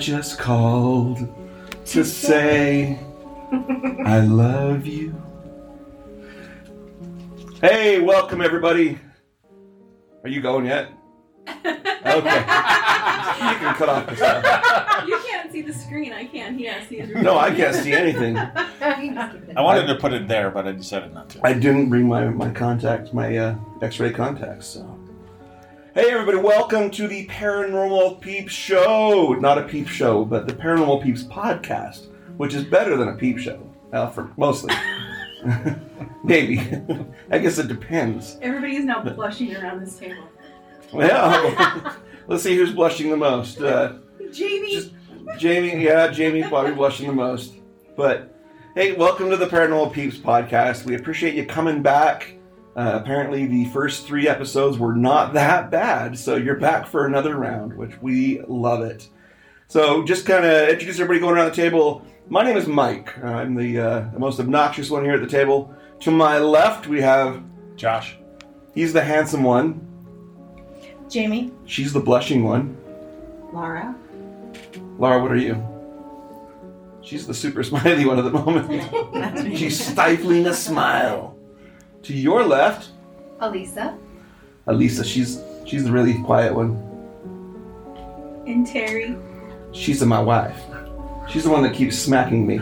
I just called to say I love you. Hey, welcome everybody. Are you going yet? Okay. you can cut off the stuff. You can't see the screen. I can. Yeah, see it. No, I can't see anything. I wanted to put it there, but I decided not to. I didn't bring my, my contacts, my uh, x-ray contacts, so. Hey everybody, welcome to the Paranormal Peep Show. Not a peep show, but the Paranormal Peeps podcast, which is better than a peep show. Uh, for mostly. Maybe. I guess it depends. Everybody is now blushing around this table. Well, let's see who's blushing the most. Uh, Jamie. Just- Jamie, yeah, Jamie probably blushing the most. But hey, welcome to the Paranormal Peeps podcast. We appreciate you coming back. Uh, apparently, the first three episodes were not that bad, so you're back for another round, which we love it. So, just kind of introduce everybody going around the table. My name is Mike. I'm the, uh, the most obnoxious one here at the table. To my left, we have Josh. he's the handsome one. Jamie. She's the blushing one. Laura. Laura, what are you? She's the super smiley one at the moment. She's stifling a smile. To your left, Alisa. Alisa, She's she's the really quiet one. and Terry. She's my wife. She's the one that keeps smacking me.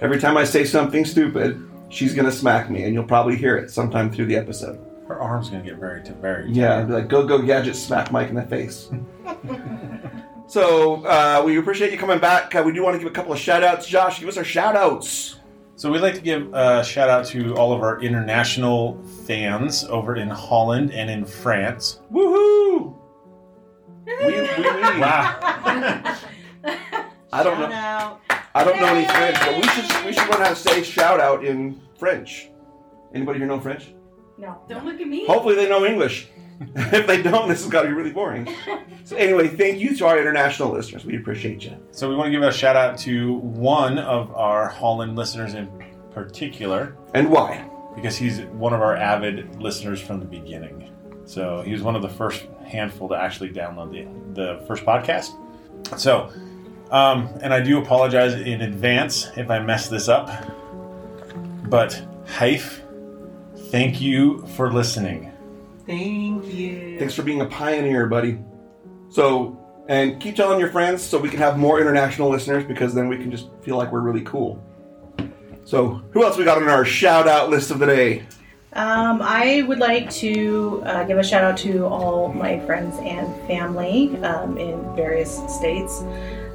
Every time I say something stupid, she's gonna smack me, and you'll probably hear it sometime through the episode. Her arm's gonna get very, very. Yeah, be like go go gadget, smack Mike in the face. so uh, we appreciate you coming back. Uh, we do want to give a couple of shout outs. Josh, give us our shout outs. So we'd like to give a shout out to all of our international fans over in Holland and in France. Woohoo! We, we, we, Wow. I don't know. Shout I don't know any French, but we should we should learn how to say shout out in French. Anybody here know French? No. Don't look at me. Hopefully they know English. if they don't, this has got to be really boring. So anyway, thank you to our international listeners. We appreciate you. So we want to give a shout out to one of our Holland listeners in particular And why? because he's one of our avid listeners from the beginning. So he was one of the first handful to actually download the, the first podcast. So, um, and I do apologize in advance if I mess this up. But Haif, thank you for listening. Thank you. Thanks for being a pioneer, buddy. So and keep telling your friends so we can have more international listeners because then we can just feel like we're really cool. So who else we got on our shout out list of the day? Um, I would like to uh, give a shout out to all my friends and family um, in various states.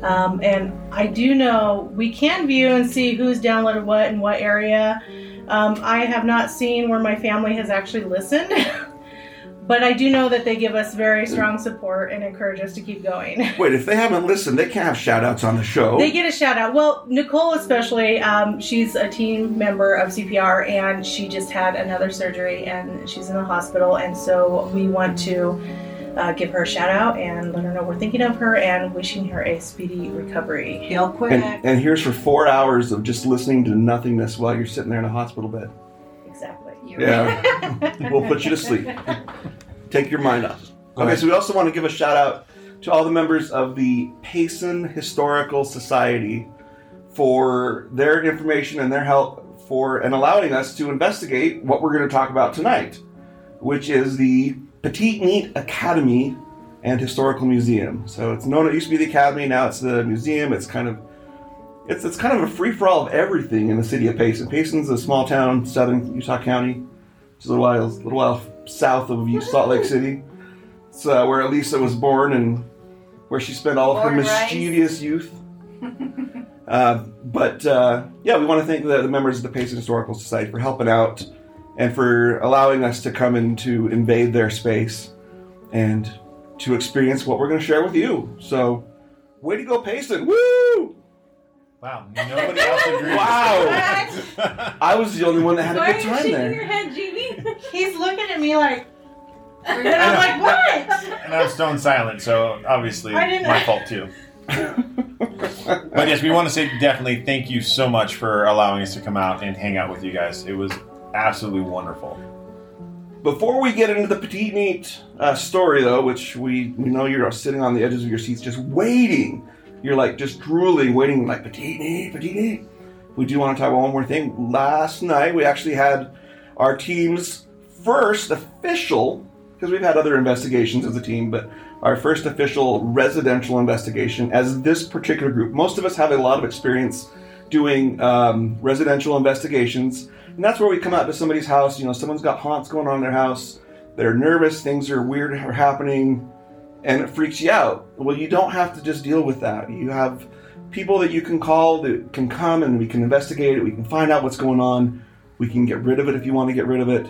Um, and I do know we can view and see who's downloaded what in what area. Um, I have not seen where my family has actually listened, but I do know that they give us very strong support and encourage us to keep going. Wait, if they haven't listened, they can't have shout outs on the show. They get a shout out. Well, Nicole especially, um, she's a team member of CPR and she just had another surgery and she's in the hospital. And so we want to uh, give her a shout out and let her know we're thinking of her and wishing her a speedy recovery. Heal quick. and, and here's for four hours of just listening to nothingness while you're sitting there in a hospital bed. Exactly. Yeah. we'll put you to sleep. Take your mind off. Okay, so we also want to give a shout out to all the members of the Payson Historical Society for their information and their help for and allowing us to investigate what we're going to talk about tonight, which is the Peteetneet Academy and Historical Museum. So it's known it used to be the Academy, now it's the museum. It's kind of it's it's kind of a free for all of everything in the city of Payson. Payson's a small town, southern Utah County. It's a little while, little while south of Salt Lake City. It's uh, where Elisa was born and where she spent all of her Born mischievous youth. uh, but uh, yeah, we want to thank the, the members of the Payson Historical Society for helping out and for allowing us to come in to invade their space and to experience what we're going to share with you. So, way to go, Payson! Woo! Wow, nobody else agrees. Wow. I was the only one that had Why a are you time shaking there. your head, Jamie? He's looking at me like, and I'm like, what? and I'm stone silent, so obviously I didn't- my fault too. But yes, we want to say definitely thank you so much for allowing us to come out and hang out with you guys. It was absolutely wonderful. Before we get into the petite neat uh, story, though, which we, we know you're sitting on the edges of your seats just waiting you're like just drooling, waiting like Patini, Patini. We do want to talk about one more thing. Last night we actually had our team's first official, because we've had other investigations as a team, but our first official residential investigation as this particular group. Most of us have a lot of experience doing um, residential investigations, and that's where we come out to somebody's house. You know, someone's got haunts going on in their house. They're nervous. Things are weird are happening, and it freaks you out. Well, you don't have to just deal with that. You have people that you can call that can come and we can investigate it. We can find out what's going on. We can get rid of it if you want to get rid of it.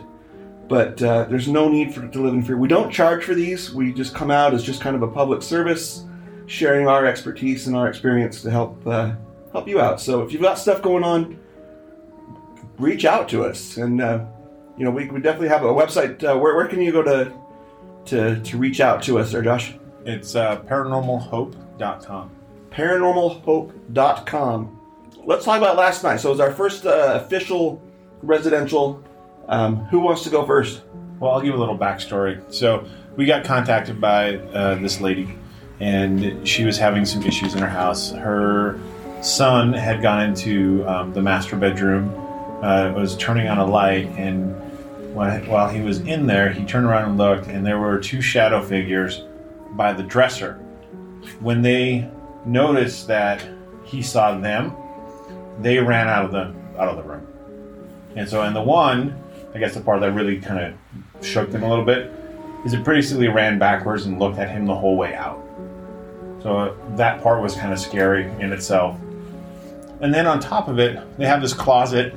But uh, there's no need for to live in fear. We don't charge for these. We just come out as just kind of a public service, sharing our expertise and our experience to help uh, help you out. So if you've got stuff going on, reach out to us, and uh, you know we, we definitely have a website. Uh, where, where can you go to to to reach out to us, there, Josh? It's uh, paranormalhope.com. paranormalhope.com. Let's talk about last night. So it was our first uh, official residential. Um, who wants to go first? Well, I'll give a little backstory. So we got contacted by uh, this lady, and she was having some issues in her house. Her son had gone into um, the master bedroom, uh, was turning on a light, and while he was in there, he turned around and looked, and there were two shadow figures by the dresser. When they noticed that he saw them, they ran out of the out of the room. And so, in the one, I guess the part that really kind of shook them a little bit is it basically ran backwards and looked at him the whole way out. So that part was kind of scary in itself. And then on top of it, they have this closet,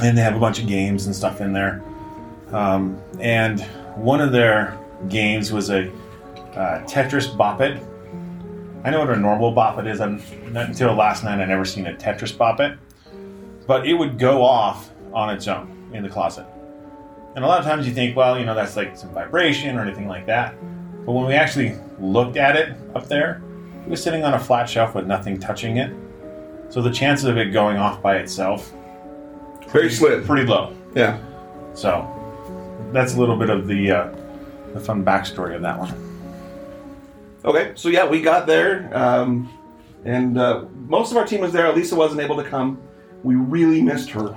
and they have a bunch of games and stuff in there. Um, and one of their games was a uh, Tetris Bop It. I know what a normal Bop It is. I'm, not until last night, I never seen a Tetris Bop It. But it would go off on its own in the closet. And a lot of times you think, well, you know, that's like some vibration or anything like that. But when we actually looked at it up there, it was sitting on a flat shelf with nothing touching it. So the chances of it going off by itself Very slim. pretty low. Yeah. So that's a little bit of the uh, the fun backstory of that one. Okay, so yeah, we got there, um, and uh, most of our team was there. Lisa wasn't able to come. We really missed her,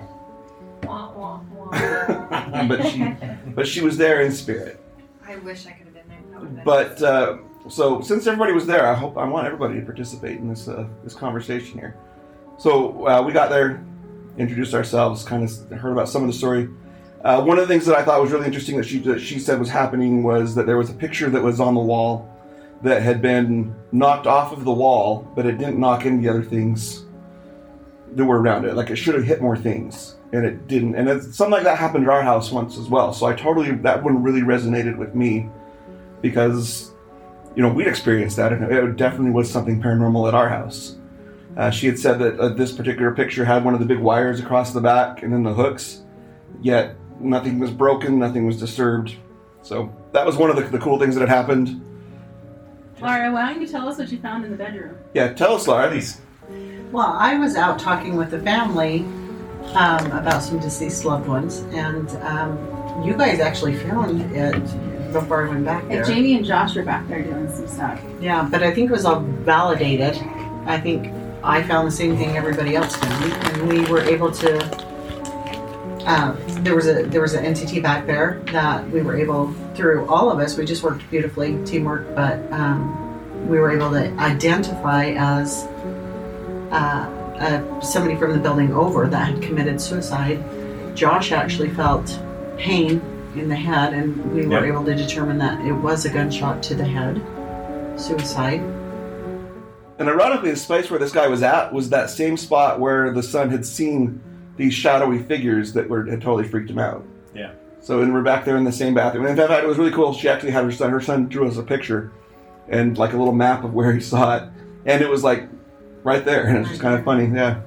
Wah, wah, wah. but she, but she was there in spirit. I wish I could have been there. That would've been But uh, so since everybody was there, I hope I want everybody to participate in this uh, this conversation here. So uh, we got there, introduced ourselves, kind of heard about some of the story. Uh, one of the things that I thought was really interesting that she that she said was happening was that there was a picture that was on the wall that had been knocked off of the wall, but it didn't knock any the other things that were around it. Like it should have hit more things, and it didn't. And it's, something like that happened at our house once as well. So I totally that one really resonated with me because you know we'd experienced that, and it definitely was something paranormal at our house. Uh, she had said that uh, this particular picture had one of the big wires across the back and then the hooks, yet nothing was broken, nothing was disturbed. So that was one of the, the cool things that had happened. Laura, why don't you tell us what you found in the bedroom? Yeah, tell us, Laura. These Well, I was out talking with the family um, about some deceased loved ones, and um, you guys actually found it before I went back And there. Jamie and Josh were back there doing some stuff. Yeah, but I think it was all validated. I think I found the same thing everybody else found, and we were able to. Uh, there was a there was an entity back there that we were able through all of us. We just worked beautifully, teamwork, but um, we were able to identify as uh, uh, somebody from the building over that had committed suicide. Josh actually felt pain in the head, and we were Yep. able to determine that it was a gunshot to the head, suicide. And ironically, the space where this guy was at was that same spot where the son had seen these shadowy figures that were had totally freaked him out. Yeah. So and we're back there in the same bathroom. And in fact, it was really cool. She actually had her son. Her son drew us a picture and like a little map of where he saw it, and it was like right there. And it's just kind of funny. Yeah.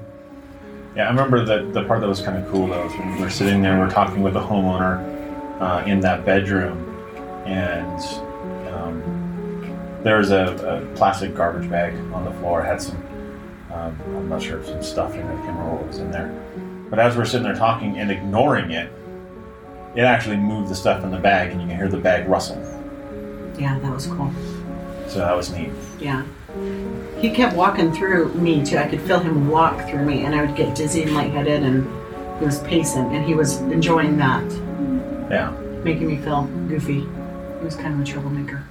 Yeah, I remember the the part that was kind of cool though. Was when we were sitting there, we we're talking with the homeowner uh, in that bedroom, and um, there was a, a plastic garbage bag on the floor. It had some, um, I'm not sure, if some stuff in it. I can't remember what was in there. But as we're sitting there talking and ignoring it, it actually moved the stuff in the bag, and you can hear the bag rustle. Yeah, that was cool. So that was neat. Yeah. he kept walking through me too. I could feel him walk through me, and I would get dizzy and lightheaded, and he was pacing, and he was enjoying that, Yeah. making me feel goofy. He was kind of a troublemaker,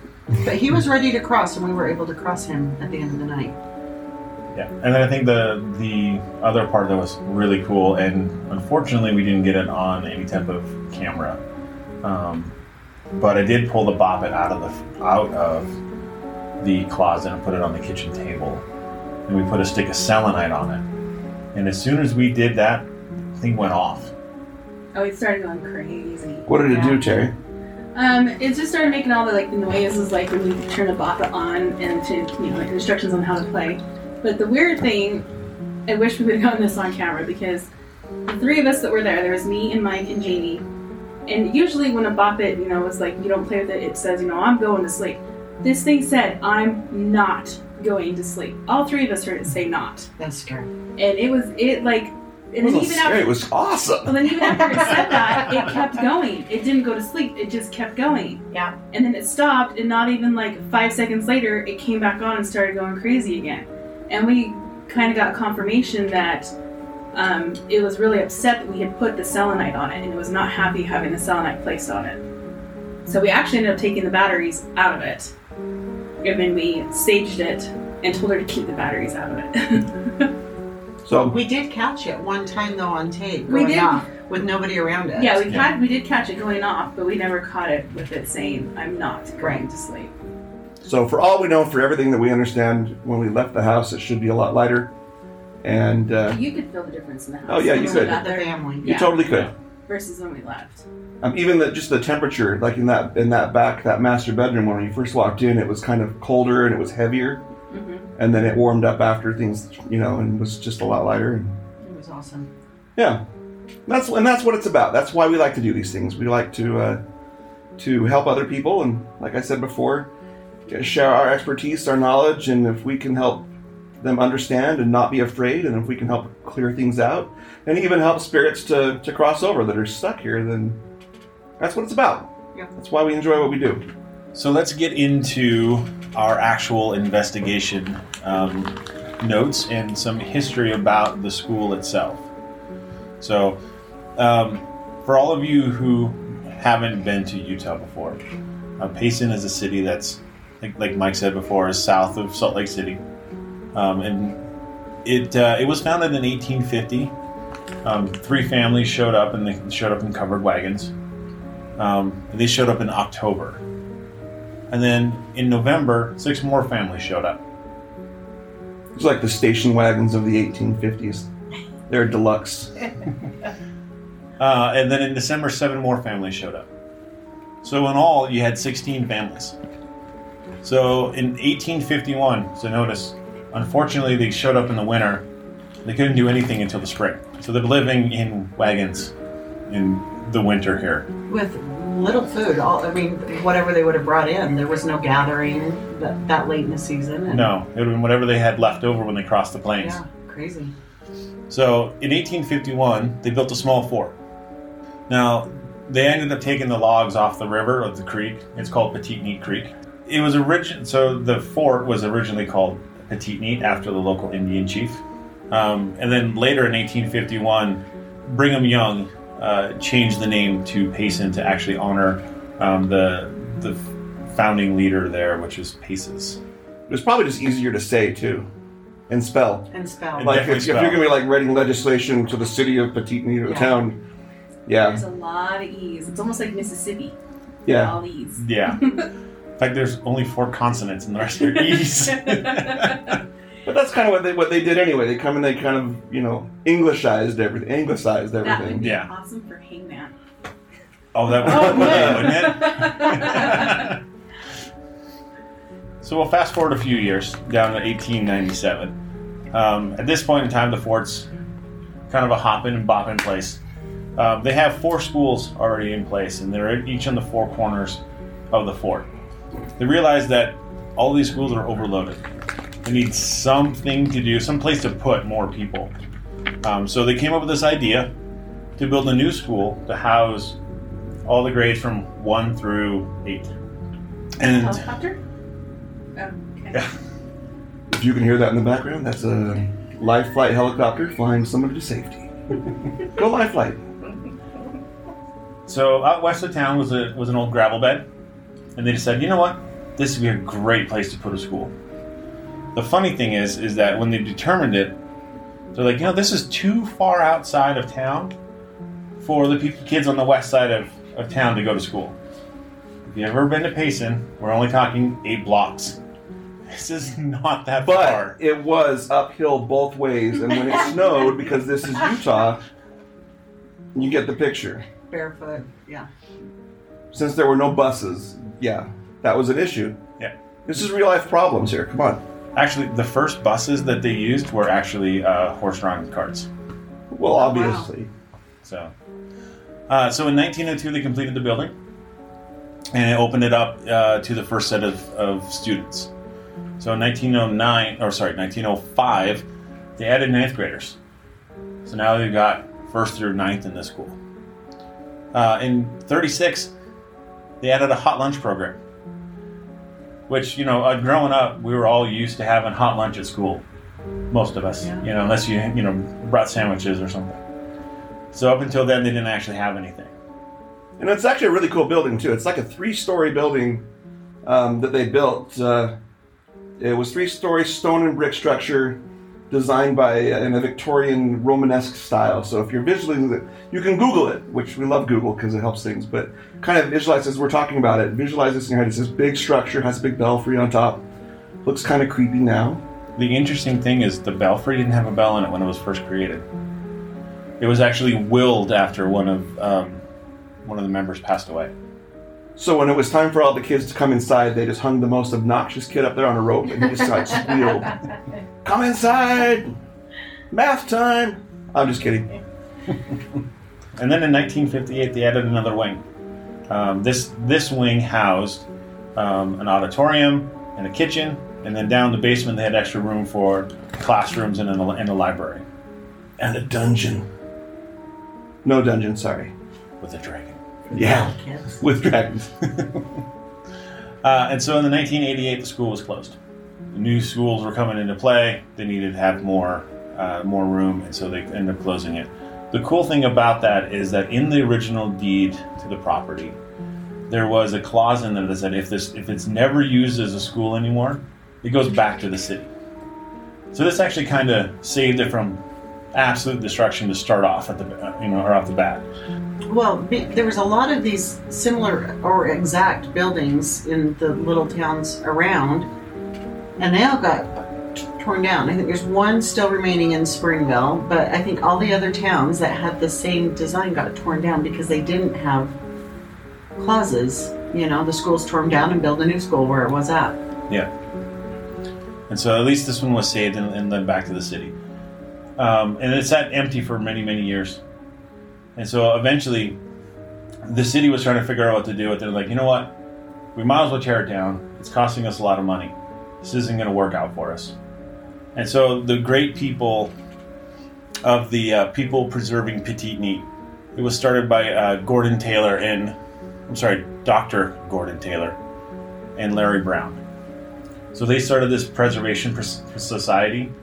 but he was ready to cross, and we were able to cross him at the end of the night. Yeah, and then I think the the other part that was really cool, and unfortunately we didn't get it on any type of camera, um, but I did pull the Bop It out of the out of the closet and put it on the kitchen table, and we put a stick of selenite on it, and as soon as we did that, thing went off. Oh, it started going crazy. What did it do, Terry? Um, it just started making all the like the noises, like when you turn the Bop It on, and to you know like instructions on how to play. But the weird thing, I wish we would have gotten this on camera because the three of us that were there, there was me and Mike and Jamie. And usually when a bop it, you know, it's like you don't play with it. It says, you know, I'm going to sleep. This thing said, I'm not going to sleep. All three of us heard it say not, That's scary. and it was it like, and It then wasn't even after It was awesome. well, then even after it said that, it kept going. It didn't go to sleep. It just kept going. Yeah. And then it stopped, and not even like five seconds later, it came back on and started going crazy again. And we kind of got confirmation that um, it was really upset that we had put the selenite on it, and it was not happy having the selenite placed on it. So we actually ended up taking the batteries out of it, and then we staged it and told her to keep the batteries out of it. So We did catch it one time though on tape, We going did. off with nobody around us. yeah, we Yeah. had we did catch it going off, but we never caught it with it saying, "I'm not going Right. to sleep." So, for all we know, for everything that we understand, when we left the house, it should be a lot lighter. And uh, You could feel the difference in the house. Oh, yeah, you could. got the family. you Yeah. totally could. versus when we left. Um, even the, just the temperature, like in that in that back that master bedroom when you first walked in, it was kind of colder and it was heavier, hmm and then it warmed up after things, you know, and was just a lot lighter. And It was awesome. yeah, that's and that's what it's about. That's why we like to do these things. We like to uh, to help other people, and like I said before, share our expertise, our knowledge, and if we can help them understand and not be afraid, and if we can help clear things out, and even help spirits to, to cross over that are stuck here, then that's what it's about. Yeah. That's why we enjoy what we do. So let's get into our actual investigation um, notes and some history about the school itself. So, um, for all of you who haven't been to Utah before, uh, Payson is a city that's, like, like Mike said before, is south of Salt Lake City, um, and it uh, it was founded in 1850. Um, three families showed up, and they showed up in covered wagons. Um, they showed up in October. And then in November, six more families showed up. It's like the station wagons of the 1850s. They're deluxe. Uh, and then in December, seven more families showed up. So in all, you had 16 families. So in 1851, so notice, unfortunately, they showed up in the winter. They couldn't do anything until the spring. So they're living in wagons in the winter here. With little food, all I mean, whatever they would have brought in, there was no gathering that, that late in the season. And, No, it would have been whatever they had left over when they crossed the plains. Yeah, crazy. So in 1851, they built a small fort. Now, they ended up taking the logs off the river of the creek. It's called Peteetneet Creek. It was origin so the fort was originally called Peteetneet after the local Indian chief. Um, and then later in 1851, Brigham Young uh, changed the name to Payson to actually honor um, the the founding leader there, which is Paces. It was probably just easier to say too, and spell. And spell. And Like definitely if, if you're going to be like writing legislation to the city of Peteetneet, the Yeah. town, yeah, There's a lot of E's. It's almost like Mississippi. yeah. All E's. Yeah. In fact, there's only four consonants and the rest are E's. But that's kind of what they what they did anyway. They come and they kind of you know Englishized everything, anglicized That would be Yeah. awesome for Hangman. Oh, that would Oh, be man. wouldn't it? so we'll fast forward a few years down to 1897. Um, at this point in time, the fort's kind of a hopping and bopping place. Um, they have four schools already in place, and they're each on the four corners of the fort. They realize that all these schools are overloaded. They need something to do, some place to put more people. Um, so they came up with this idea to build a new school to house all the grades from one through eight. And Helicopter? Oh, okay. Yeah. If you can hear that in the background, that's a life flight helicopter flying somebody to safety. Go life flight. So out west of town was a was an old gravel bed, and they decided, you know what, this would be a great place to put a school. The funny thing is, is that when they determined it, they're like, you know, this is too far outside of town for the people, kids on the west side of, of town to go to school. If you've ever been to Payson, we're only talking eight blocks. This is not that But far. it was uphill both ways, and when it snowed, because this is Utah, you get the picture. Barefoot. Yeah. Since there were no buses, yeah, that was an issue. Yeah. This is real life problems here. Come on. Actually, the first buses that they used were actually uh, horse-drawn carts. Well, obviously. So, uh, so in 1902, they completed the building, and it opened it up uh, to the first set of, of students. So in 1909, or sorry, 1905, they added ninth graders. So now they've got first through ninth in this school. Uh, in 36, they added a hot lunch program, which you know, uh, growing up, we were all used to having hot lunch at school. Most of us, Yeah. you know, unless you you know brought sandwiches or something. So up until then, they didn't actually have anything. And it's actually a really cool building too. It's like a three-story building um, that they built. Uh, it was three-story stone and brick structure, designed by uh, in a Victorian Romanesque style. So if you're visually, you can Google it, which we love Google because it helps things. But kind of visualize as we're talking about it. Visualize this in your head. It's this big structure, has a big belfry on top. Looks kind of creepy now. The interesting thing is the belfry didn't have a bell in it when it was first created. It was actually willed after one of um, one of the members passed away. So when it was time for all the kids to come inside, they just hung the most obnoxious kid up there on a rope and he just like squealed. Come inside! Math time! I'm just kidding. And then in 1958, they added another wing. Um, this this wing housed um, an auditorium and a kitchen, and then down the basement they had extra room for classrooms and, an, and a library And a dungeon. No dungeon, sorry. with a dragon. Yeah, Kids. with dragons. Uh, and so in the 1988, the school was closed. The new schools were coming into play. They needed to have more uh, more room, and so they ended up closing it. The cool thing about that is that in the original deed to the property, there was a clause in there that said if this if it's never used as a school anymore, it goes back to the city. So this actually kind of saved it from absolute destruction to start off at the uh, you know or off the bat. Well, be- there was a lot of these similar or exact buildings in the little towns around, and they all got torn down. I think there's one still remaining in Springville, but I think all the other towns that had the same design got torn down because they didn't have clauses. You know, the schools them down and built a new school where it was at. Yeah. And so at least this one was saved and, and then back to the city. Um, and it sat empty for many, many years. And so eventually, the city was trying to figure out what to do with it. They're like, you know what? We might as well tear it down. It's costing us a lot of money. This isn't going to work out for us. And so the great people of the uh, People Preserving Peteetneet, it was started by uh, Gordon Taylor and, I'm sorry, Dr. Gordon Taylor and Larry Brown. So they started this preservation Pres- society,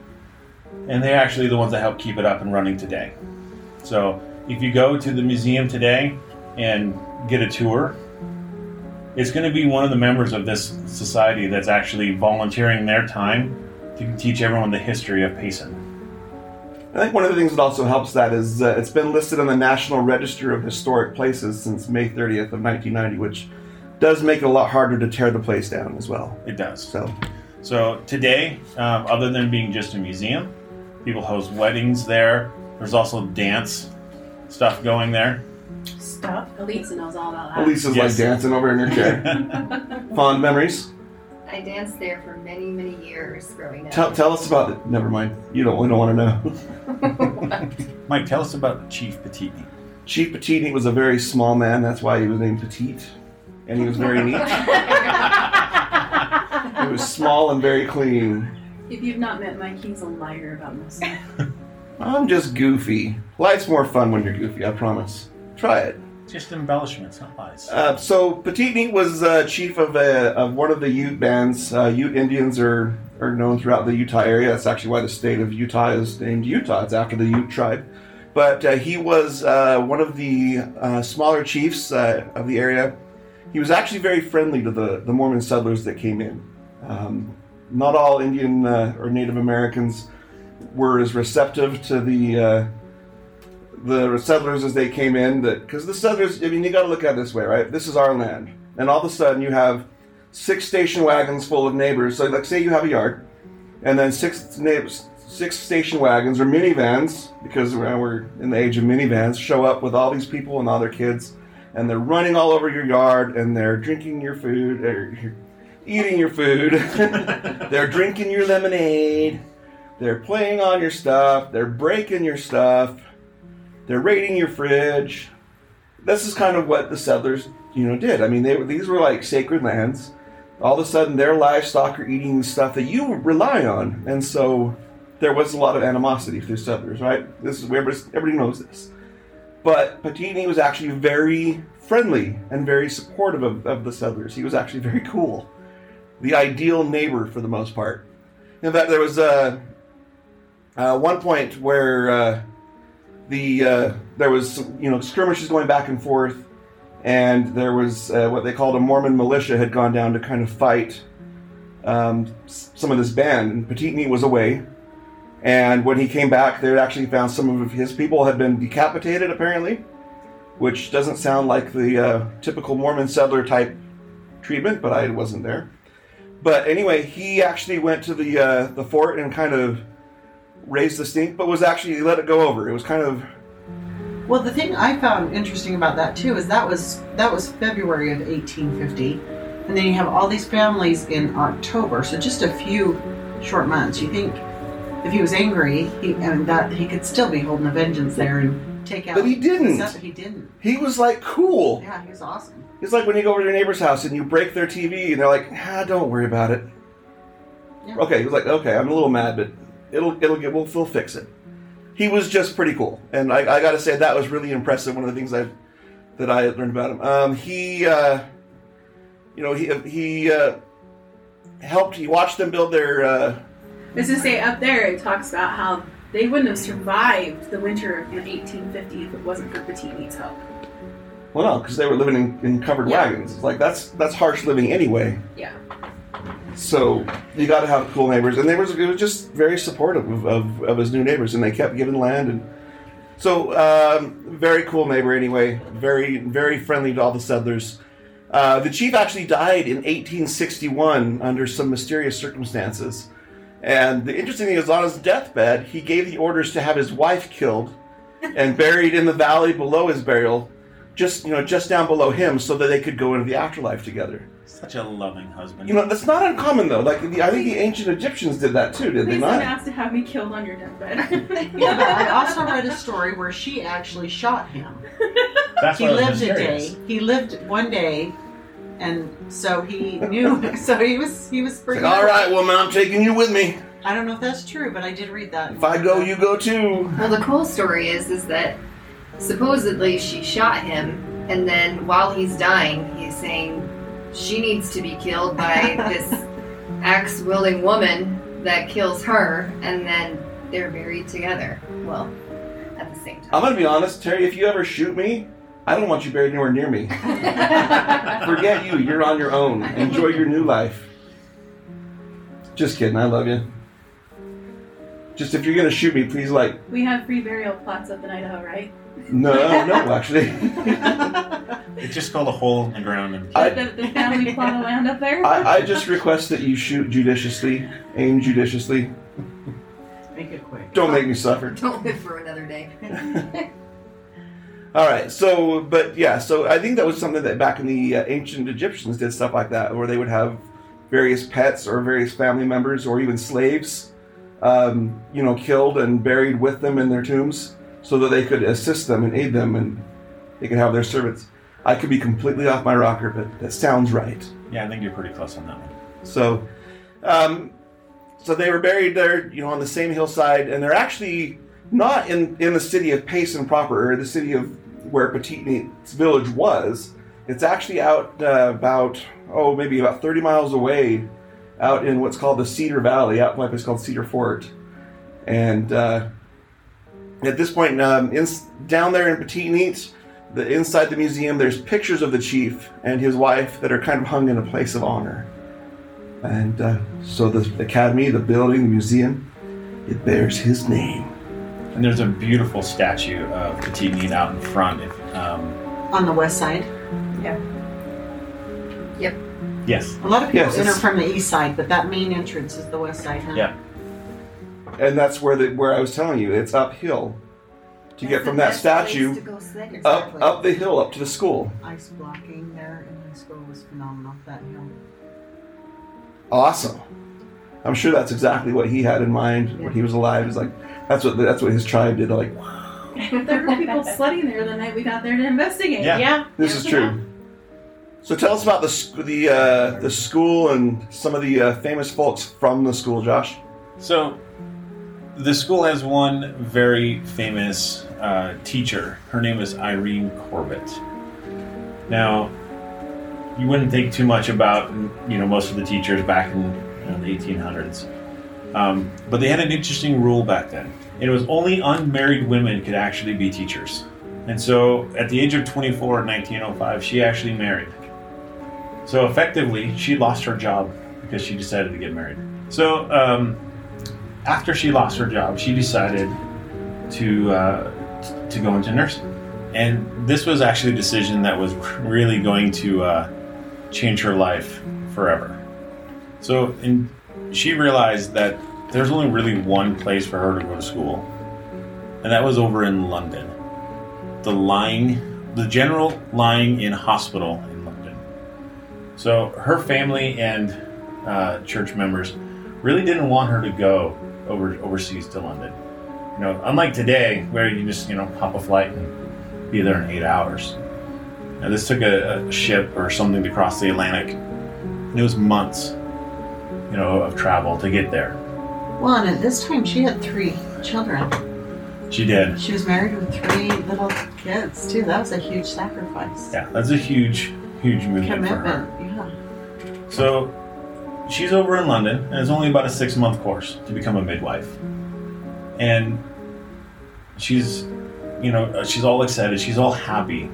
and they're actually the ones that help keep it up and running today. So if you go to the museum today and get a tour, it's going to be one of the members of this society that's actually volunteering their time to teach everyone the history of Payson. I think one of the things that also helps that is uh, it's been listed on the National Register of Historic Places since May 30th of 1990, which does make it a lot harder to tear the place down as well. It does. So, So today, um, other than being just a museum, people host weddings there. There's also dance stuff going there. Stuff. Elisa knows all about that. Elisa's Yes. like dancing over in her chair. Fond memories. I danced there for many, many years growing up. Tell, tell us about it. Never mind. You don't, we don't want to know. Mike, tell us about Chief Peteetneet. Chief Petite was a very small man. That's why he was named Petite. And he was very neat. he was small and very clean. If you've not met Mike, he's a liar about most stuff. I'm just goofy. Life's more fun when you're goofy, I promise. Try it. Just embellishments, not lies. Uh, so Peteetneet was uh, chief of, uh, of one of the Ute bands. Uh, Ute Indians are, are known throughout the Utah area. That's actually why the state of Utah is named Utah. It's after the Ute tribe. But uh, he was uh, one of the uh, smaller chiefs uh, of the area. He was actually very friendly to the, the Mormon settlers that came in. Um, not all Indian uh, or Native Americans were as receptive to the uh, the settlers as they came in that because the settlers i mean you got to look at it this way right? This is our land. And all of a sudden you have six station wagons full of neighbors. So like say you have a yard and then six neighbors six station wagons or minivans because we're in the age of minivans show up with all these people and all their kids and they're running all over your yard and they're drinking your food or eating your food. They're drinking your lemonade they're playing on your stuff they're breaking your stuff they're raiding your fridge. This is kind of what the settlers, you know, did. I mean, they these were like sacred lands. All of a sudden, their livestock are eating stuff that you rely on, and so there was a lot of animosity for the settlers. Right? This is everybody, everybody knows this. But Patini was actually very friendly and very supportive of, of the settlers. He was actually very cool, the ideal neighbor for the most part. In fact, there was uh, uh, one point where. Uh, the uh, there was you know skirmishes going back and forth, and there was uh, what they called a Mormon militia had gone down to kind of fight um, some of this band. And Peteetneet was away, and when he came back, they actually found some of his people had been decapitated apparently, which doesn't sound like the uh, typical Mormon settler type treatment, but I wasn't there. But anyway, he actually went to the the fort and kind of raised the stink, but was actually he let it go over. It was kind of Well, the thing I found interesting about that too is that was that was February of 1850, and then you have all these families in October, so just a few short months. You think if he was angry, he and that he could still be holding a vengeance there and take out. But he didn't. But he didn't. he was like cool. Yeah, he was awesome. It's like when you go over to your neighbor's house and you break their TV and they're like, ah, don't worry about it. Yeah. Okay, he was like, okay, I'm a little mad, but it'll it'll get we'll, we'll fix it. He was just pretty cool, and I, I got to say that was really impressive. One of the things I that I learned about him. Um, he, uh, you know, he he uh, helped. He watched them build their. Uh, Let's just say up there it talks about how they wouldn't have survived the winter of 1850 if it wasn't for Peteetneet's help. well, no, because they were living in, in covered Yeah. wagons. It's like that's that's harsh living anyway. Yeah. So you got to have cool neighbors, and neighbors. Was just very supportive of, of, of his new neighbors, and they kept giving land, and so um, very cool neighbor anyway. Very very friendly to all the settlers. Uh, the chief actually died in 1861 under some mysterious circumstances, and the interesting thing is, on his deathbed, he gave the orders to have his wife killed and buried in the valley below his burial, just you know just down below him, so that they could go into the afterlife together. Such a loving husband. You know, that's not uncommon though. Like the, I think the ancient Egyptians did that too, did they Please don't not? ask to have me killed on your deathbed. Yeah, but I also read a story where she actually shot him. That's he why I was lived a mysterious. day. He lived one day, and so he knew. So he was he was It's pretty. like, all right, woman, I'm taking you with me. I don't know if that's true, but I did read that. If I go, you go too. Well, the cool story is is that supposedly she shot him, and then while he's dying, he's saying she needs to be killed by this axe wielding woman that kills her, and then they're buried together. Well, at the same time. I'm gonna be honest, Terry. If you ever shoot me, I don't want you buried anywhere near me. Forget you. You're on your own. Enjoy your new life. Just kidding. I love you. Just if you're gonna shoot me, please like we have free burial plots up in Idaho, right? No, no, actually. It's just called a hole in the ground. And I- the, the family plot of land up there. I, I just request that you shoot judiciously, aim judiciously. Make it quick. Don't make me suffer. Don't live for another day. All right. So, but yeah. So I think that was something that back in the uh, ancient Egyptians did stuff like that, where they would have various pets or various family members or even slaves, um, you know, killed and buried with them in their tombs, so that they could assist them and aid them, and they could have their servants. I could be completely off my rocker, but that sounds right. yeah, I think you're pretty close on that one. So, um, so they were buried there, you know, on the same hillside, and they're actually not in in the city of Payson proper, or the city of where Peteetneet's village was. It's actually out uh, about oh maybe about 30 miles away, out in what's called the Cedar Valley, out in a place called Cedar Fort, and uh, at this point um, in, down there in Peteetneet, the inside the museum, there's pictures of the chief and his wife that are kind of hung in a place of honor. And uh, so the academy, the building, the museum, it bears his name. And there's a beautiful statue of Peteetneet out in front. If, um, On the west side. Yeah. Yep. Yes. A lot of people Yes, enter it's- from the east side, but that main entrance is the west side, huh? Yeah. And that's where the where I was telling you, it's uphill to get from that statue up Exactly. up the hill up to the school. Ice blocking there in high school was phenomenal. That hill. Awesome. I'm sure that's exactly what he had in mind when he was alive. Is like that's what that's what his tribe did. Like There were people sledding there the night we got there to investigate. Yeah. Yeah. this is true. So tell us about the the uh, the school and some of the uh, famous folks from the school, Josh. So, the school has one very famous uh, teacher. Her name is Irene Corbett. Now, you wouldn't think too much about you know most of the teachers back in the 1800s, um, but they had an interesting rule back then. It was only unmarried women could actually be teachers, and so at the age of 24 in 1905, she actually married. So effectively, she lost her job because she decided to get married. So. Um, after she lost her job, she decided to uh, to go into nursing, and this was actually a decision that was really going to uh, change her life forever. So, and she realized that there's only really one place for her to go to school, and that was over in London. The lying, the general lying in hospital in London. So her family and uh, church members really didn't want her to go over overseas to London. You know, unlike today, where you just you know hop a flight and be there in eight hours. Now, this took a, a ship or something to cross the Atlantic, and it was months, you know, of travel to get there. Well, and at this time she had three children. She did. She was married with three little kids too. That was a huge sacrifice. Yeah, that's a huge, huge movement for her. Commitment. Yeah. So she's over in London, and it's only about a six month course to become a midwife. And she's, you know, she's all excited. She's all happy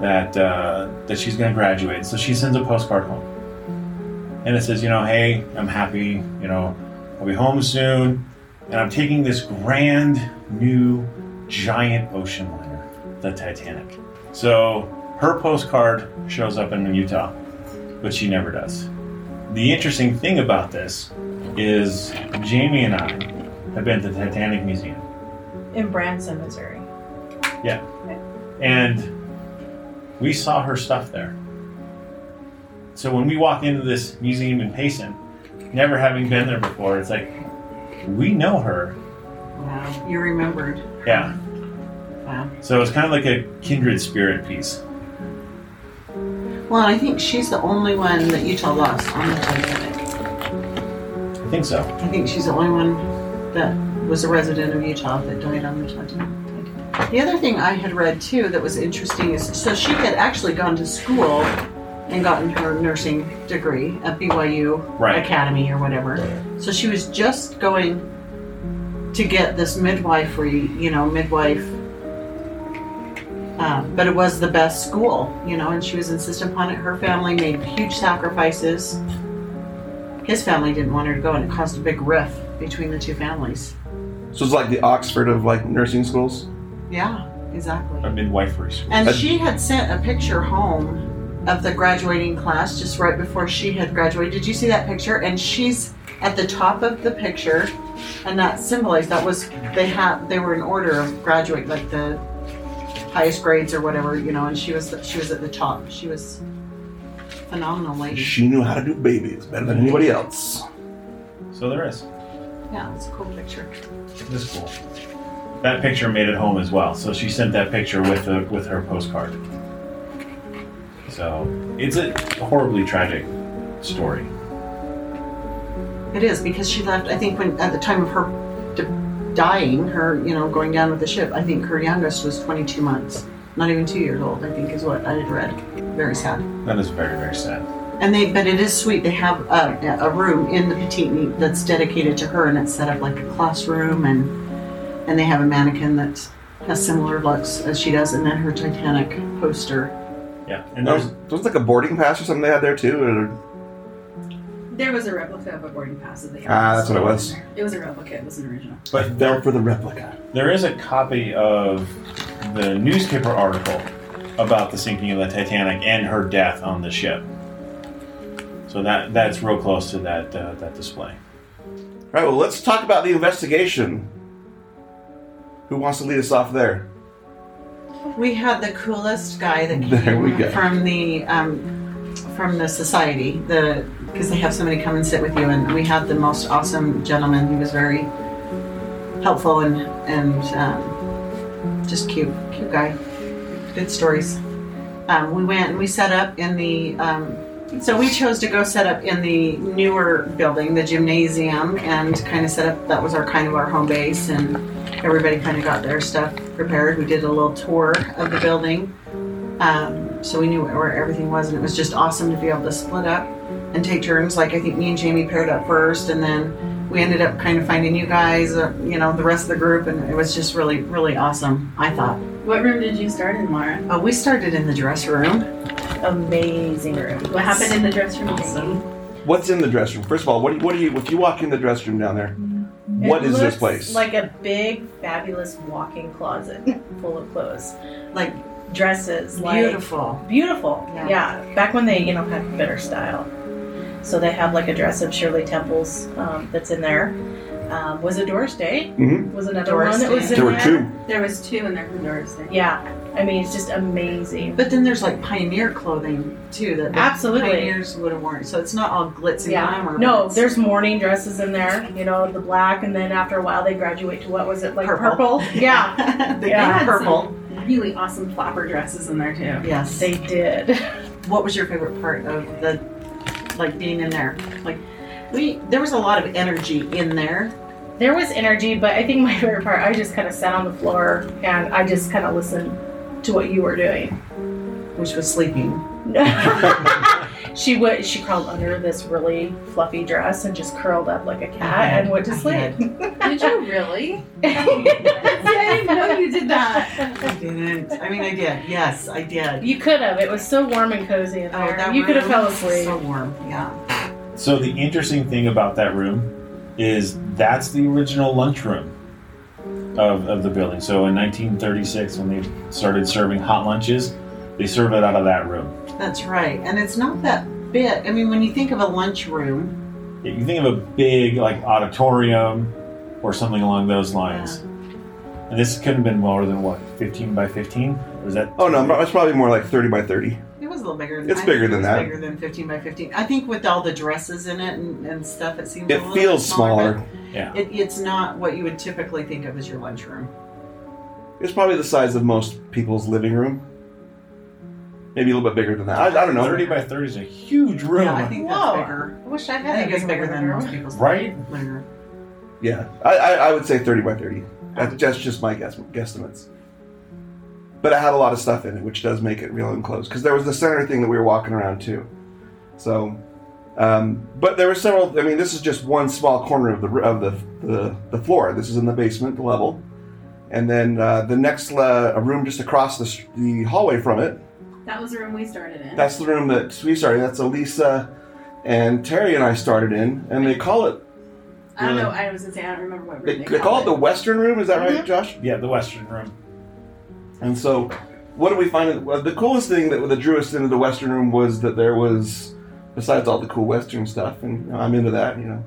that uh, that she's going to graduate. So she sends a postcard home, and it says, you know, hey, I'm happy. You know, I'll be home soon, and I'm taking this grand new giant ocean liner, the Titanic. So her postcard shows up in Utah, but she never does. The interesting thing about this is Jamie and I have been to the Titanic Museum, In Branson, Missouri. Yeah. And we saw her stuff there. So when we walk into this museum in Payson, never having been there before, it's like we know her. Wow. You remembered. Yeah. Wow. So it's kind of like a kindred spirit piece. Well, I think she's the only one that Utah lost on the Titanic. I think so. I think she's the only one that was a resident of Utah that died on the Titanic. The other thing I had read too that was interesting is so she had actually gone to school and gotten her nursing degree at BYU Right. Academy or whatever. So she was just going to get this midwifery, you know, midwife. Uh, but it was the best school, you know, and she was insistent upon it. Her family made huge sacrifices. His family didn't want her to go, and it caused a big rift between the two families. So it's like the Oxford of like nursing schools. Yeah, exactly. A midwifery school. And Uh, she had sent a picture home of the graduating class just right before she had graduated. Did you see that picture? And she's at the top of the picture, and that symbolized that was they had they were in order of graduate like the highest grades or whatever, you know. And she was she was at the top. She was phenomenal lady. She knew how to do babies better than anybody else. So there is. Yeah, it's a cool picture. This cool. That picture made it home as well. So she sent that picture with the, with her postcard. So it's a horribly tragic story. It is because she left. I think when at the time of her d- dying, her you know going down with the ship. I think her youngest was 22 months. not even two years old. I think is what I had read. Very sad. That is very, very sad. And they, but it is sweet. They have a, a room in the Peteetneet that's dedicated to her, and it's set up like a classroom, and and they have a mannequin that has similar looks as she does, and then her Titanic poster. Yeah. And There was, there's, was like a boarding pass or something they had there too. or- There was a replica of a boarding pass that they had. Ah, that's what it was. It was a replica. It wasn't original. but Fell for the replica. There is a copy of the newspaper article about the sinking of the Titanic and her death on the ship. So that that's real close to that uh, that display. All right. Well, let's talk about the investigation. Who wants to lead us off there? We had the coolest guy that came There we go. from the um, from the society. The because they have somebody come and sit with you, and we had the most awesome gentleman. He was very helpful and and um, just cute, cute guy. Good stories. Um, we went and we set up in the. Um, so we chose to go set up in the newer building, the gymnasium, and kind of set up. That was our kind of our home base, and everybody kind of got their stuff prepared. We did a little tour of the building, um, so we knew where everything was, and it was just awesome to be able to split up and take turns. Like I think me and Jamie paired up first, and then we ended up kind of finding you guys, uh, you know, the rest of the group, and it was just really, really awesome. I thought. What room did you start in, Mara? Uh, we started in the dress room. Amazing room. What happened in the dress room? Awesome. What's in the dress room? First of all, what do you, what do you if you walk in the dress room down there? What It is this place? Like a big, fabulous walk-in closet full of clothes, Like dresses, like beautiful. beautiful. Yeah. Yeah. back when they, you know, had better style. So they have like a dress of Shirley Temple's um, that's in there. Um, was it Doris Day? Mhm. Was another Doris one that was Day. in There were there? two. There was two in there from Doris Day. Yeah, I mean it's just amazing. But then there's like pioneer clothing too that the Absolutely. pioneers would have worn. So it's not all glitz and Yeah. glamour. No, there's morning dresses in there. You know, the black, and then after a while they graduate to what was it like Purple. purple? Yeah, the Yeah. yeah. purple. Really awesome flapper dresses in there too. Yes. they did. what was your favorite part of the like being in there? Like we there was a lot of energy in there. There was energy, but I think my favorite part, I just kind of sat on the floor and I just kind of listened to what you were doing. Which was sleeping. she would. She crawled under this really fluffy dress and just curled up like a cat and went to I sleep. Did you really? I didn't know you did that. I didn't. I mean I did. Yes, I did. you could have. It was so warm and cozy in Oh, there. that you could have room fell was asleep. So warm. Yeah. So the interesting thing about that room is that's the original lunchroom of, of the building. So in 1936, when they started serving hot lunches, they served it out of that room. That's right. And it's not that big. I mean when you think of a lunchroom, You think of a big like auditorium or something along those lines. And this couldn't have been more than what 15 by 15. Was that? Oh no, it's probably more like thirty by thirty. It was a little bigger. Than, It's I bigger think than it was that. Bigger than fifteen by fifteen. I think with all the dresses in it and, and stuff, it seems. a It little feels bit smaller. smaller. Yeah. It, it's not what you would typically think of as your lunchroom. It's probably the size of most people's living room. Maybe a little bit bigger than that. I, I don't know. 30 by 30 is a huge room. Yeah, I think that's bigger. I wish I I had. think that it's bigger than most people's Right? living room. Yeah, I, I, I would say thirty by thirty. That's just just my guess guesstimates. But it had a lot of stuff in it, which does make it real enclosed. Because there was the center thing that we were walking around too. So, um, but there were several. I mean, this is just one small corner of the of the the, the floor. This is in the basement level, and then uh, the next uh, a room just across the the hallway from it. That was the room we started in. That's the room that we started. In. That's Elisa and Terry and I started in, and they call it. I don't know. I was gonna say I don't remember what room They, they, they call it the Western Room. Is that right, Mhm. Josh? Yeah, the Western room. And so, what do we find? Well, the coolest thing that, that drew us into the Western room was that there was, besides all the cool Western stuff, and you know, I'm into that, you know,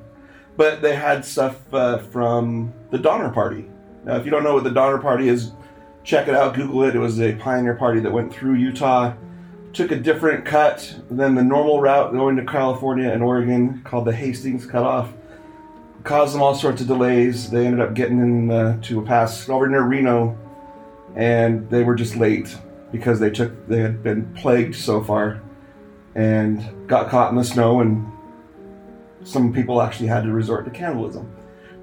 but they had stuff uh, from the Donner Party. Now, if you don't know what the Donner Party is, check it out, Google it. It was a pioneer party that went through Utah, took a different cut than the normal route going to California and Oregon, called the Hastings Cutoff. Caused them all sorts of delays. They ended up getting in uh, to a pass over near Reno and they were just late because they took they had been plagued so far and got caught in the snow and some people actually had to resort to cannibalism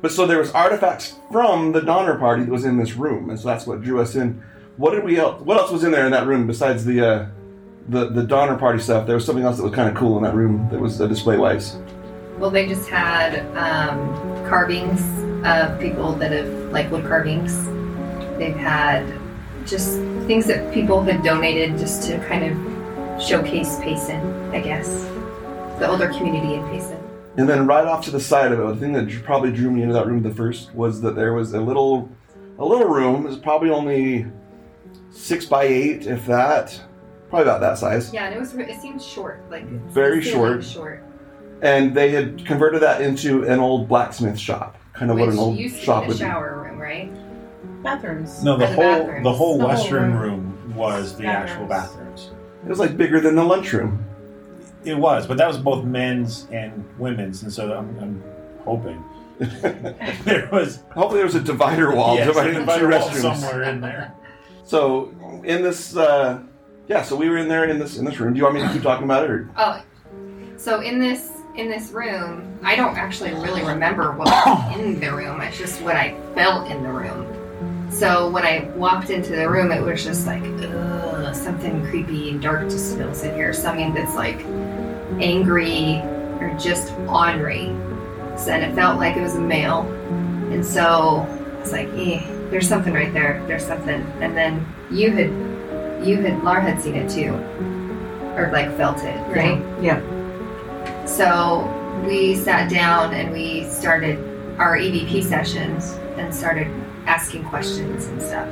but so there was artifacts from the donner party that was in this room and so that's what drew us in what did we else? What else was in there in that room besides the uh, the the Donner Party stuff? There was something else that was kind of cool in that room that was uh, display wise. Well, they just had um, carvings of people that have, like wood carvings. They've had just things that people had donated just to kind of showcase Payson, I guess. The older community in Payson. And then right off to the side of it, the thing that probably drew me into that room the first was that there was a little, a little room. It was probably only six by eight, if that, probably about that size. Yeah, and it was it seemed short, like Very short. short. And they had converted that into an old blacksmith shop, kind of what an old used to shop be would the shower room, right? Bathrooms. No, the And the whole bathrooms. the whole The whole western room. room was the Bathrooms. actual bathrooms. It was like bigger than the lunchroom. It was, but that was both men's and women's, and so I'm, I'm hoping there was Hopefully, there was a divider wall yes, dividing a the two restrooms. somewhere in there. So in this, uh, yeah. So we were in there in this in this room. Do you want me to keep talking about it? Or? Oh, so in this in this room, I don't actually really remember what was in the room. It's just what I felt in the room. So when I walked into the room, it was just like, ugh, something creepy and dark just feels in here. Something that's like angry or just ornery. So, and it felt like it was a male. And so I was like, eh, there's something right there. There's something. And then you had, you had, Laura had seen it too, or like felt it, right? Yeah. So we sat down and we started our EVP sessions and started asking questions and stuff.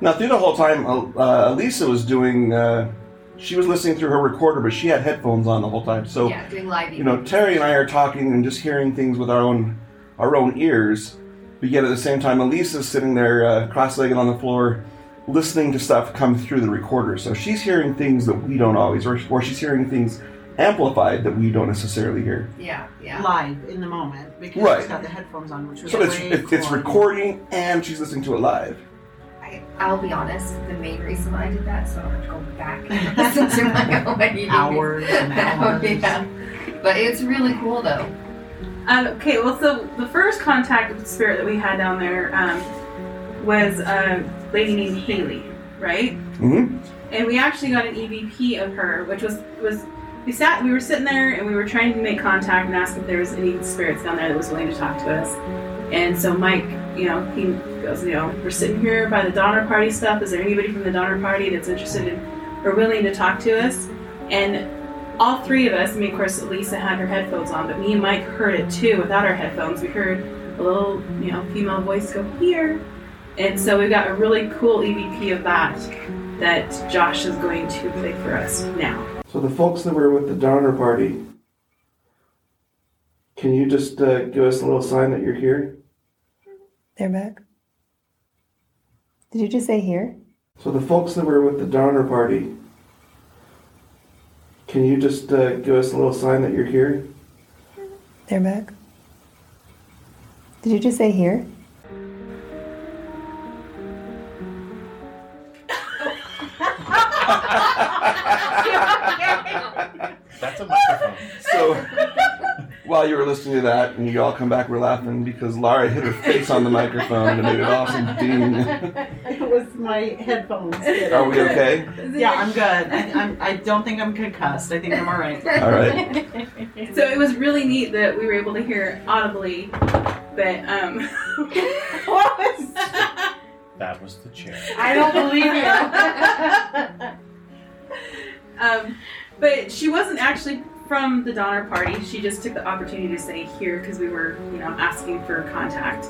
Now through the whole time, uh, Elisa was doing. Uh, she was listening through her recorder, but she had headphones on the whole time. So yeah, doing live. you know, Terry and I are talking and just hearing things with our own our own ears. But yet at the same time, Elisa's sitting there uh, cross-legged on the floor, listening to stuff come through the recorder. So she's hearing things that we don't always, or, or she's hearing things amplified that we don't necessarily hear. yeah, yeah. Live in the moment because Right. she's got the headphones on, which was So it's way it's, it's recording and she's listening to it live. I, I'll be honest. The main reason I did that, so I don't have to go back and listen to my own EVP. Hours and hours. yeah. But it's really cool though. Um, okay, well, so the first contact with the spirit that we had down there um, was a lady named Haley, right? hmm And we actually got an EVP of her, which was was we sat, we were sitting there, and we were trying to make contact and ask if there was any spirits down there that was willing to talk to us. And so Mike, you know, he goes, you know, we're sitting here by the Donner Party stuff. Is there anybody from the Donner Party that's interested in or willing to talk to us? And all three of us, I mean, of course, Lisa had her headphones on, but me and Mike heard it too without our headphones. We heard a little, you know, female voice go here. And so we got a really cool EVP of that that Josh is going to play for us now. So the folks that were with the Donner Party, can you just uh, give us a little sign that you're here? They're back. Did you just say here? So the folks that were with the Donner Party, can you just uh, give us a little sign that you're here? They're back. Did you just say here? That's a microphone. So while you were listening to that, and you all come back, we're laughing because Lara hit her face on the microphone and it made an awesome ding. It was my headphones. Are we okay? Yeah, I'm good. I, I'm, I don't think I'm concussed. I think I'm all right. All right. So it was really neat that we were able to hear audibly, but um, What was? That was the chair. I don't believe you. um, but she wasn't actually from the Donner Party. She just took the opportunity to say here because we were, you know, asking for contact.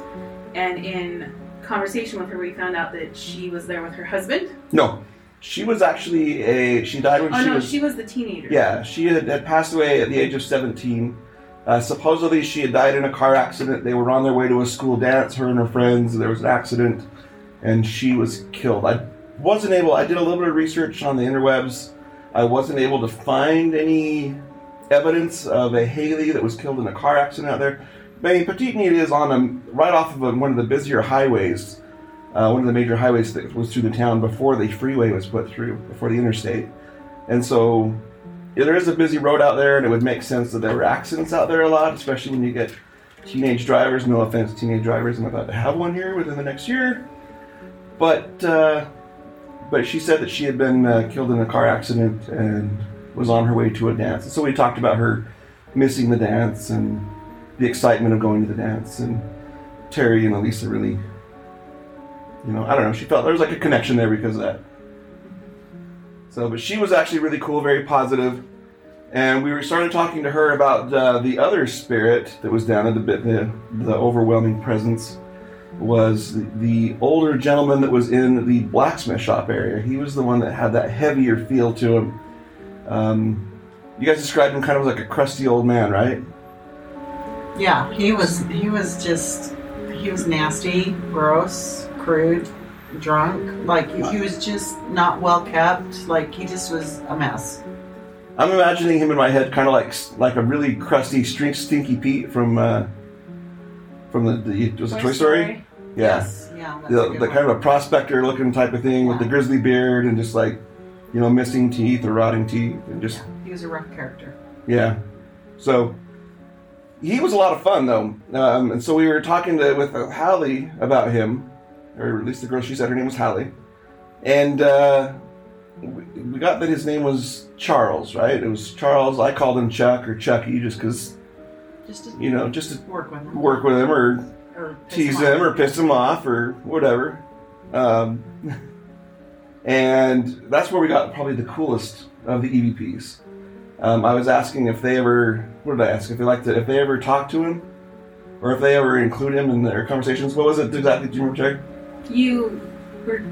And in conversation with her, we found out that she was there with her husband. No, she was actually a. She died when Oh she no, was. she was the teenager. Yeah, she had, had passed away at the age of 17. Uh, supposedly, she had died in a car accident. They were on their way to a school dance, her and her friends. There was an accident, and she was killed. I wasn't able, I did a little bit of research on the interwebs. I wasn't able to find any evidence of a Haley that was killed in a car accident out there. But I mean, Need is on a, right off of a, one of the busier highways, uh, one of the major highways that was through the town before the freeway was put through, before the interstate. And so yeah, there is a busy road out there, and it would make sense that there were accidents out there a lot, especially when you get teenage drivers. No offense, teenage drivers. I'm about to have one here within the next year. But uh, but she said that she had been uh, killed in a car accident and was on her way to a dance. And so we talked about her missing the dance and the excitement of going to the dance. And Terry and Elisa really, you know, I don't know, she felt there was like a connection there because of that. So, but she was actually really cool, very positive, and we started talking to her about uh, the other spirit that was down at the bit, the the overwhelming presence was the, older gentleman that was in the blacksmith shop area. He was the one that had that heavier feel to him. Um, you guys described him kind of like a crusty old man, right? Yeah, he was he was just he was nasty, gross, crude, drunk. Like he was just not well kept. Like he just was a mess. I'm imagining him in my head, kind of like like a really crusty, stink, stinky Pete from uh, from the, the was it Toy Story? Yeah, Yes, yeah. That's the, the kind of a prospector looking type of thing with the grizzly beard and just like you know missing teeth or rotting teeth and just Yeah. He was a rough character. yeah. So he was a lot of fun though, um, and so we were talking to with uh, Hallie about him, or at least the girl she said her name was Hallie, and uh, we we got that his name was Charles, right? It was Charles. I called him Chuck or Chucky just because Just to you know just to work with them, work with him or Or tease them, him or piss them off or whatever. Um, and that's where we got probably the coolest of the EVPs. Um, I was asking if they ever, what did I ask? If they liked it, if they ever talked to him, or if they ever include him in their conversations. What was it exactly? Do you remember, Jerry? You were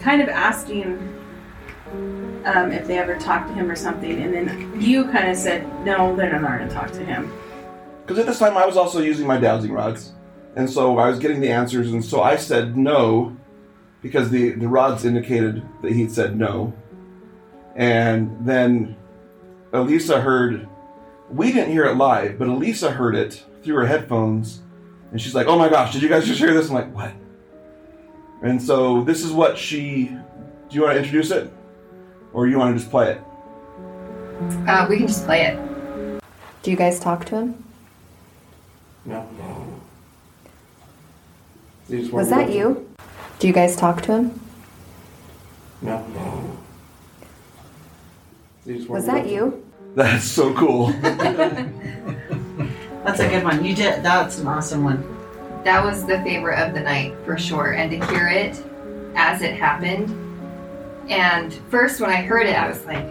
kind of asking um, if they ever talked to him or something, and then you kind of said, no, they're not going to talk to him. Because at this time I was also using my dowsing rods, and so I was getting the answers, and so I said no, because the the rods indicated that he'd said no, and then Elisa heard. We didn't hear it live, but Elisa heard it through her headphones, and she's like, "Oh my gosh, did you guys just hear this?" I'm like, "What?" And so this is what she. Do you want to introduce it, or you want to just play it? Uh, we can just play it. Do you guys talk to him? No. Was that you? Do you guys talk to him? No. Was that you? That's so cool. That's a good one. You did. That's an awesome one. That was the favorite of the night for sure. And to hear it as it happened. And first, when I heard it, I was like,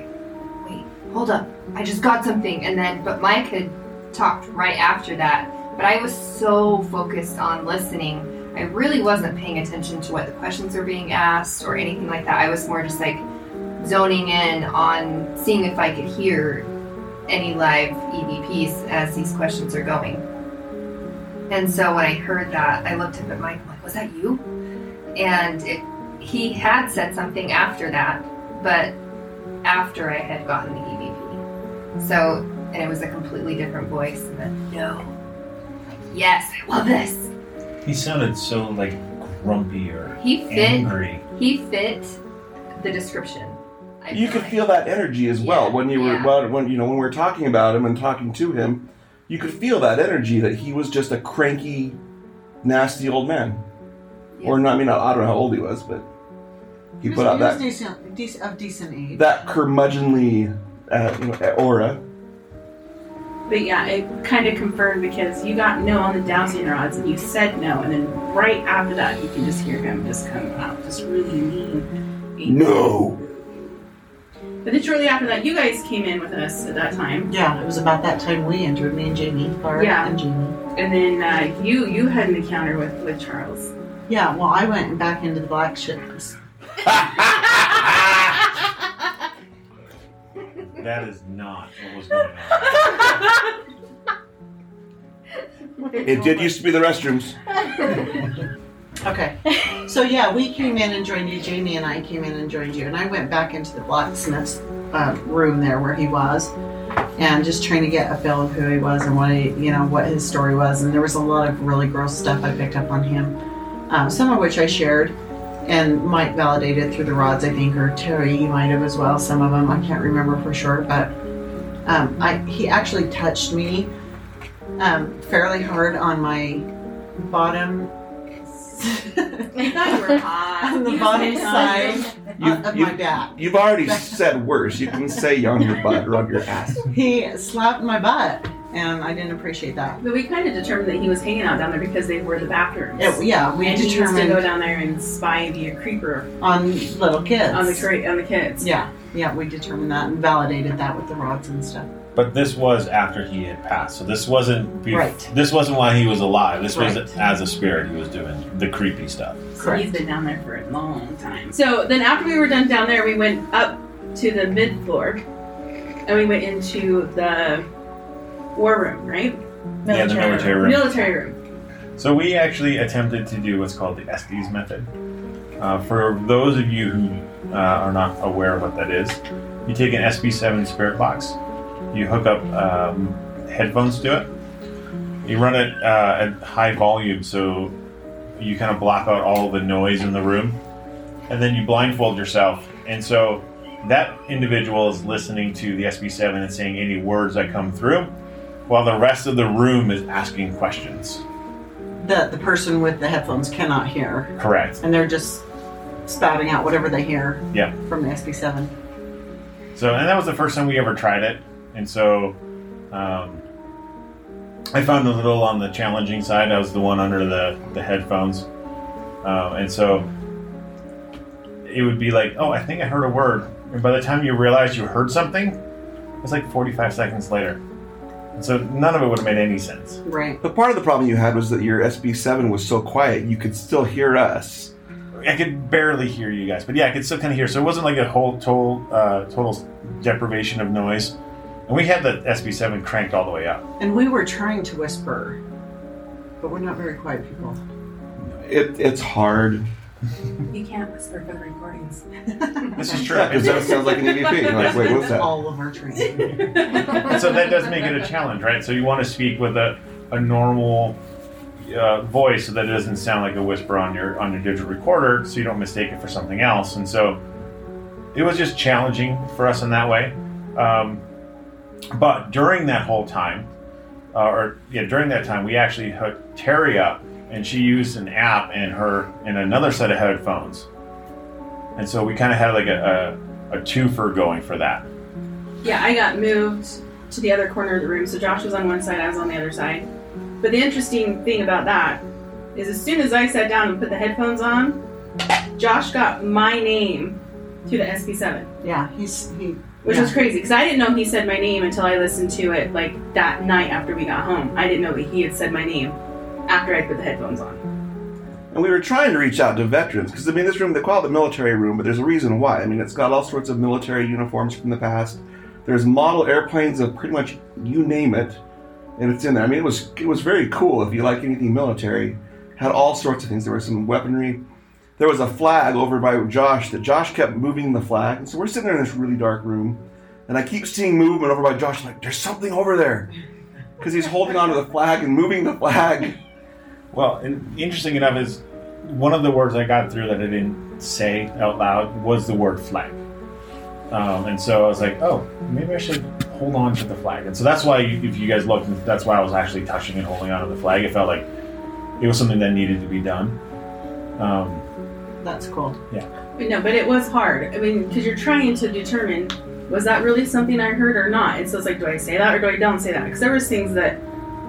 wait, hold up. I just got something. And then, but Mike had talked right after that. But I was so focused on listening. I really wasn't paying attention to what the questions were being asked or anything like that. I was more just like zoning in on seeing if I could hear any live EVPs as these questions are going. And so when I heard that, I looked up at Mike, I'm like, was that you? And it, he had said something after that, but after I had gotten the EVP. So, and it was a completely different voice. And then, no. Like, yes, I love this. He sounded so like grumpy or He fit, angry. he fit the description. I you could like. feel that energy as well Yeah, when you were yeah. well, when you know when we were talking about him and talking to him you could feel that energy that he was just a cranky nasty old man Yeah. or not i mean i don't know how old he was but he was, put out he was that decent, decent, of decent age. that curmudgeonly uh, you know, aura But yeah, it kind of confirmed because you got no on the dowsing rods and you said no, and then right after that, you can just hear him just come out, just really mean. no But then shortly after that, you guys came in with us at that time, yeah, it was about that time we entered. Me and Jamie, Barb Yeah. and Jamie. and then uh, you you had an encounter with with Charles. Yeah, well, I went back into the black ships. That is not what was going on. it did used to be the restrooms Okay. So yeah, we came in and joined you. Jamie and I came in and joined you, and I went back into the blacksmith's uh, room there where he was, and just trying to get a feel of who he was and what he, you know, what his story was. And there was a lot of really gross stuff I picked up on him, um, some of which I shared, and Mike validated through the rods, I think, or Terry, you might have as well. Some of them I can't remember for sure, but um, I he actually touched me um, fairly hard on my bottom I thought you were hot. on the You bottom side You- of you- my back. You've already said worse. You can say on your butt or on your ass. He slapped my butt, and I didn't appreciate that. But we kind of determined that he was hanging out down there because they were the bathrooms. It, yeah, we and he used to go down there and spy and be a creeper on little kids. on the cra- on the kids. Yeah, yeah, we determined that and validated that with the rods and stuff. But this was after he had passed, so this wasn't. Bef- Right. This wasn't while he was alive. This was as a spirit he was doing the creepy stuff. So he's been down there for a long time. So then after we were done down there, we went up to the mid floor and we went into the war room, right? Yeah, the military room. Military room. So we actually attempted to do what's called the Estes method. Uh, for those of you who uh, are not aware of what that is, you take an SB7 spirit box, you hook up um, headphones to it, you run it uh, at high volume so you kind of block out all the noise in the room, and then you blindfold yourself. And so that individual is listening to the SB7 and saying any words that come through, while the rest of the room is asking questions. The the person with the headphones cannot hear, Correct. and they're just spouting out whatever they hear. Yeah. From the SB7. So, and that was the first time we ever tried it, and so um, I found a little on the challenging side. I was the one under the the headphones, um, and so it would be like, "Oh, I think I heard a word," and by the time you realize you heard something, it's like forty five seconds later. And so none of it would have made any sense. Right. But part of the problem you had was that your SB7 was so quiet you could still hear us. I could barely hear you guys, but yeah, I could still kind of hear. So it wasn't like a whole total uh, total deprivation of noise. And we had the SB7 cranked all the way up. And we were trying to whisper, but we're not very quiet people. It, it's hard. You can't whisper for the recordings. This is true. Yeah, because that sounds like an EVP. You're like, wait, what's that? All of our training. And so that does make it a challenge, right? So you want to speak with a, a normal uh, voice so that it doesn't sound like a whisper on your on your digital recorder, so you don't mistake it for something else. And so it was just challenging for us in that way. Um, but during that whole time, uh, or yeah, during that time, we actually hooked Terry up, and she used an app and her and another set of headphones. And so we kind of had like a, a, a twofer going for that. Yeah, I got moved to the other corner of the room. So Josh was on one side, I was on the other side. But the interesting thing about that is as soon as I sat down and put the headphones on, Josh got my name to the SB7. Yeah, he's he. which yeah. was crazy because I didn't know he said my name until I listened to it like that night after we got home. I didn't know that he had said my name after I put the headphones on. And we were trying to reach out to veterans because I mean, this room they call it the military room, but there's a reason why. I mean, it's got all sorts of military uniforms from the past. There's model airplanes of pretty much you name it, and it's in there. I mean, it was it was very cool if you like anything military. Had all sorts of things. There was some weaponry. There was a flag over by Josh that Josh kept moving the flag, and so we're sitting there in this really dark room, and I keep seeing movement over by Josh. I'm like, there's something over there, because he's holding onto the flag and moving the flag. Well, and interesting enough is one of the words I got through that I didn't say out loud was the word flag. Um, and so I was like, oh, maybe I should hold on to the flag. And so that's why, you, if you guys looked, that's why I was actually touching and holding on to the flag. It felt like it was something that needed to be done. Um, That's cool. Yeah. But no, but it was hard. I mean, because you're trying to determine was that really something I heard or not. And so it's like, do I say that or do I don't say that? Because there was things that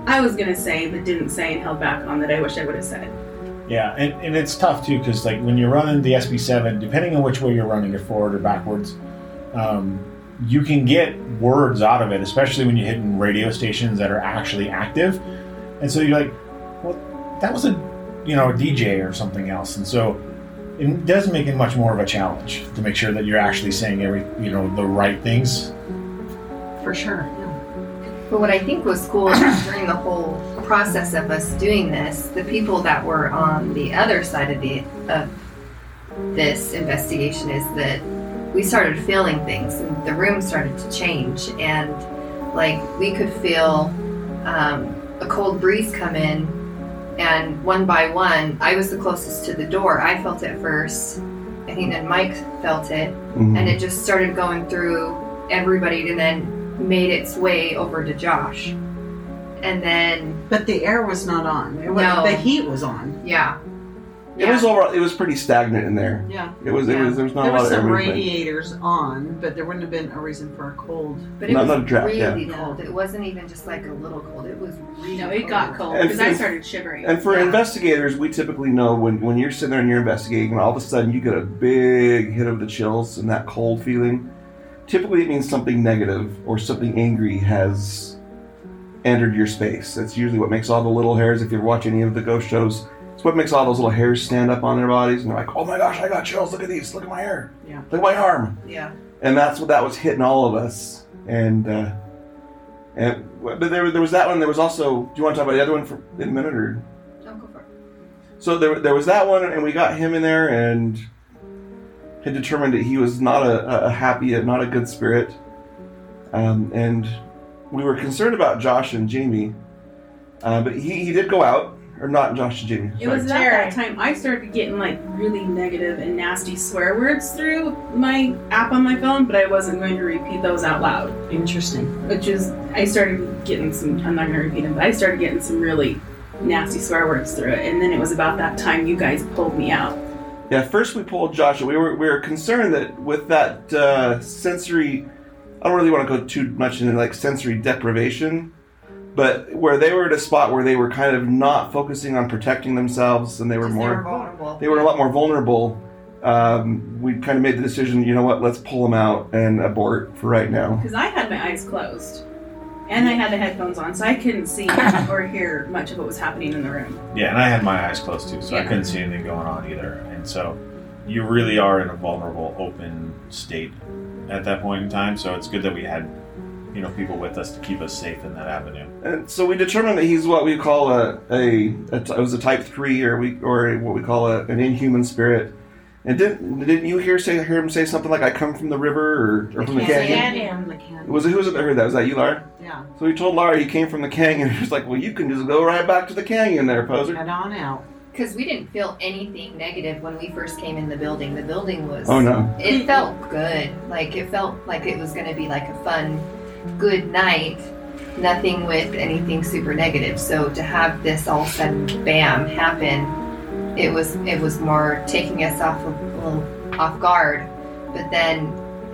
I was gonna say but didn't say and held back on that I wish I would have said. Yeah, and, and it's tough too because like when you're running the SB7, depending on which way you're running it, forward or backwards, um, you can get words out of it, especially when you're hitting radio stations that are actually active. And so you're like, well, that was a you know a DJ or something else, and so it does make it much more of a challenge to make sure that you're actually saying every you know the right things. For sure. But what I think was cool is during the whole process of us doing this, the people that were on the other side of the of this investigation is that we started feeling things and the room started to change. And like we could feel um, a cold breeze come in and one by one i was the closest to the door. I felt it first. I think then mike felt it. Mhm. and it just started going through everybody. And then made its way over to Josh. And then, But the air was not on. It was, No. The heat was on. yeah. It was overall. It was pretty stagnant in there. Yeah. It was. It Yeah. was. There was not There a lot was of some movement. radiators on, but there wouldn't have been a reason for a cold. But it Not- was not a draft, yeah. really cold. It wasn't even just like a little cold. It was really No, it got cold And because I for- started shivering. And for Yeah. investigators, we typically know when, when you're sitting there and you're investigating, and all of a sudden you get a big hit of the chills and that cold feeling. Typically, it means something negative or something angry has entered your space. That's usually what makes all the little hairs. If you watch any of the ghost shows, it's what makes all those little hairs stand up on their bodies, and they're like, "Oh my gosh, I got chills! Look at these! Look at my hair! Yeah. Look at my arm!" Yeah. and that's what that was hitting all of us. And uh, and but there there was that one. There was also. Do you want to talk about the other one for in a minute or? Don't go for it. So there, there was that one, and we got him in there, and had determined that he was not a, a happy, not a good spirit, um, and we were concerned about Josh and Jamie, uh, but he, he did go out, or not Josh and Jamie. It sorry. was at Jerry. that time I started getting like really negative and nasty swear words through my app on my phone, but I wasn't going to repeat those out loud. Interesting. Which is, I started getting some. I'm not going to repeat them, but I started getting some really nasty swear words through it. And then it was about that time you guys pulled me out. Yeah, first we pulled Joshua. We were we were concerned that with that uh, sensory, I don't really want to go too much into like sensory deprivation, but where they were at a spot where they were kind of not focusing on protecting themselves and they were more they were vulnerable. they were a lot more vulnerable. Um, we kind of made the decision. You know what? Let's pull them out and abort for right now. Because I had my eyes closed. And I had the headphones on, so I couldn't see or hear much of what was happening in the room. Yeah, and I had my eyes closed too, so I couldn't see anything going on either. And so you really are in a vulnerable, open state at that point in time. So it's good that we had, you know, people with us to keep us safe in that avenue. And so we determined that he's what we call a, a, a it was a type three, or we or what we call a, an inhuman spirit. And didn't didn't you hear say hear him say something like "I come from the river" or, or from the canyon. canyon? Canyon. The canyon. Was it who was it that heard that? Was that you, Lara? Yeah. So he told Lara he came from the canyon. He was like, "Well, you can just go right back to the canyon, there, poser." Head on out. Because we didn't feel anything negative when we first came in the building. The building was. Oh no! It felt good. Like it felt like it was going to be like a fun, good night. Nothing with anything super negative. So to have this all sudden, bam, happen, it was it was more taking us off a little off guard. But then,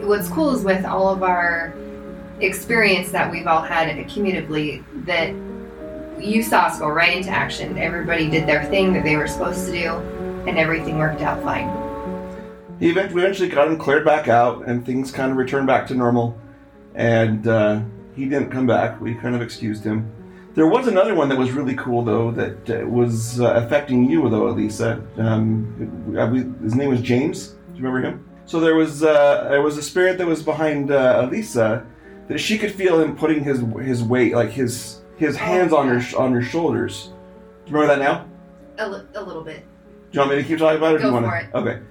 what's cool is with all of our experience that we've all had cumulatively, that you saw us go right into action. Everybody did their thing that they were supposed to do, and everything worked out fine. He eventually, we eventually got him cleared back out, and things kind of returned back to normal. And uh, he didn't come back. We kind of excused him. There was another one that was really cool, though, that uh, was uh, affecting you, though, Elisa. Um, his name was James. Do you remember him? So there was uh, there was a spirit that was behind uh, Elisa that she could feel him putting his his weight, like his his hands on your sh- on her shoulders. Do you remember that now? A, li- a little bit. Do you want me to keep talking about it? or do Go you want for to? it. Okay.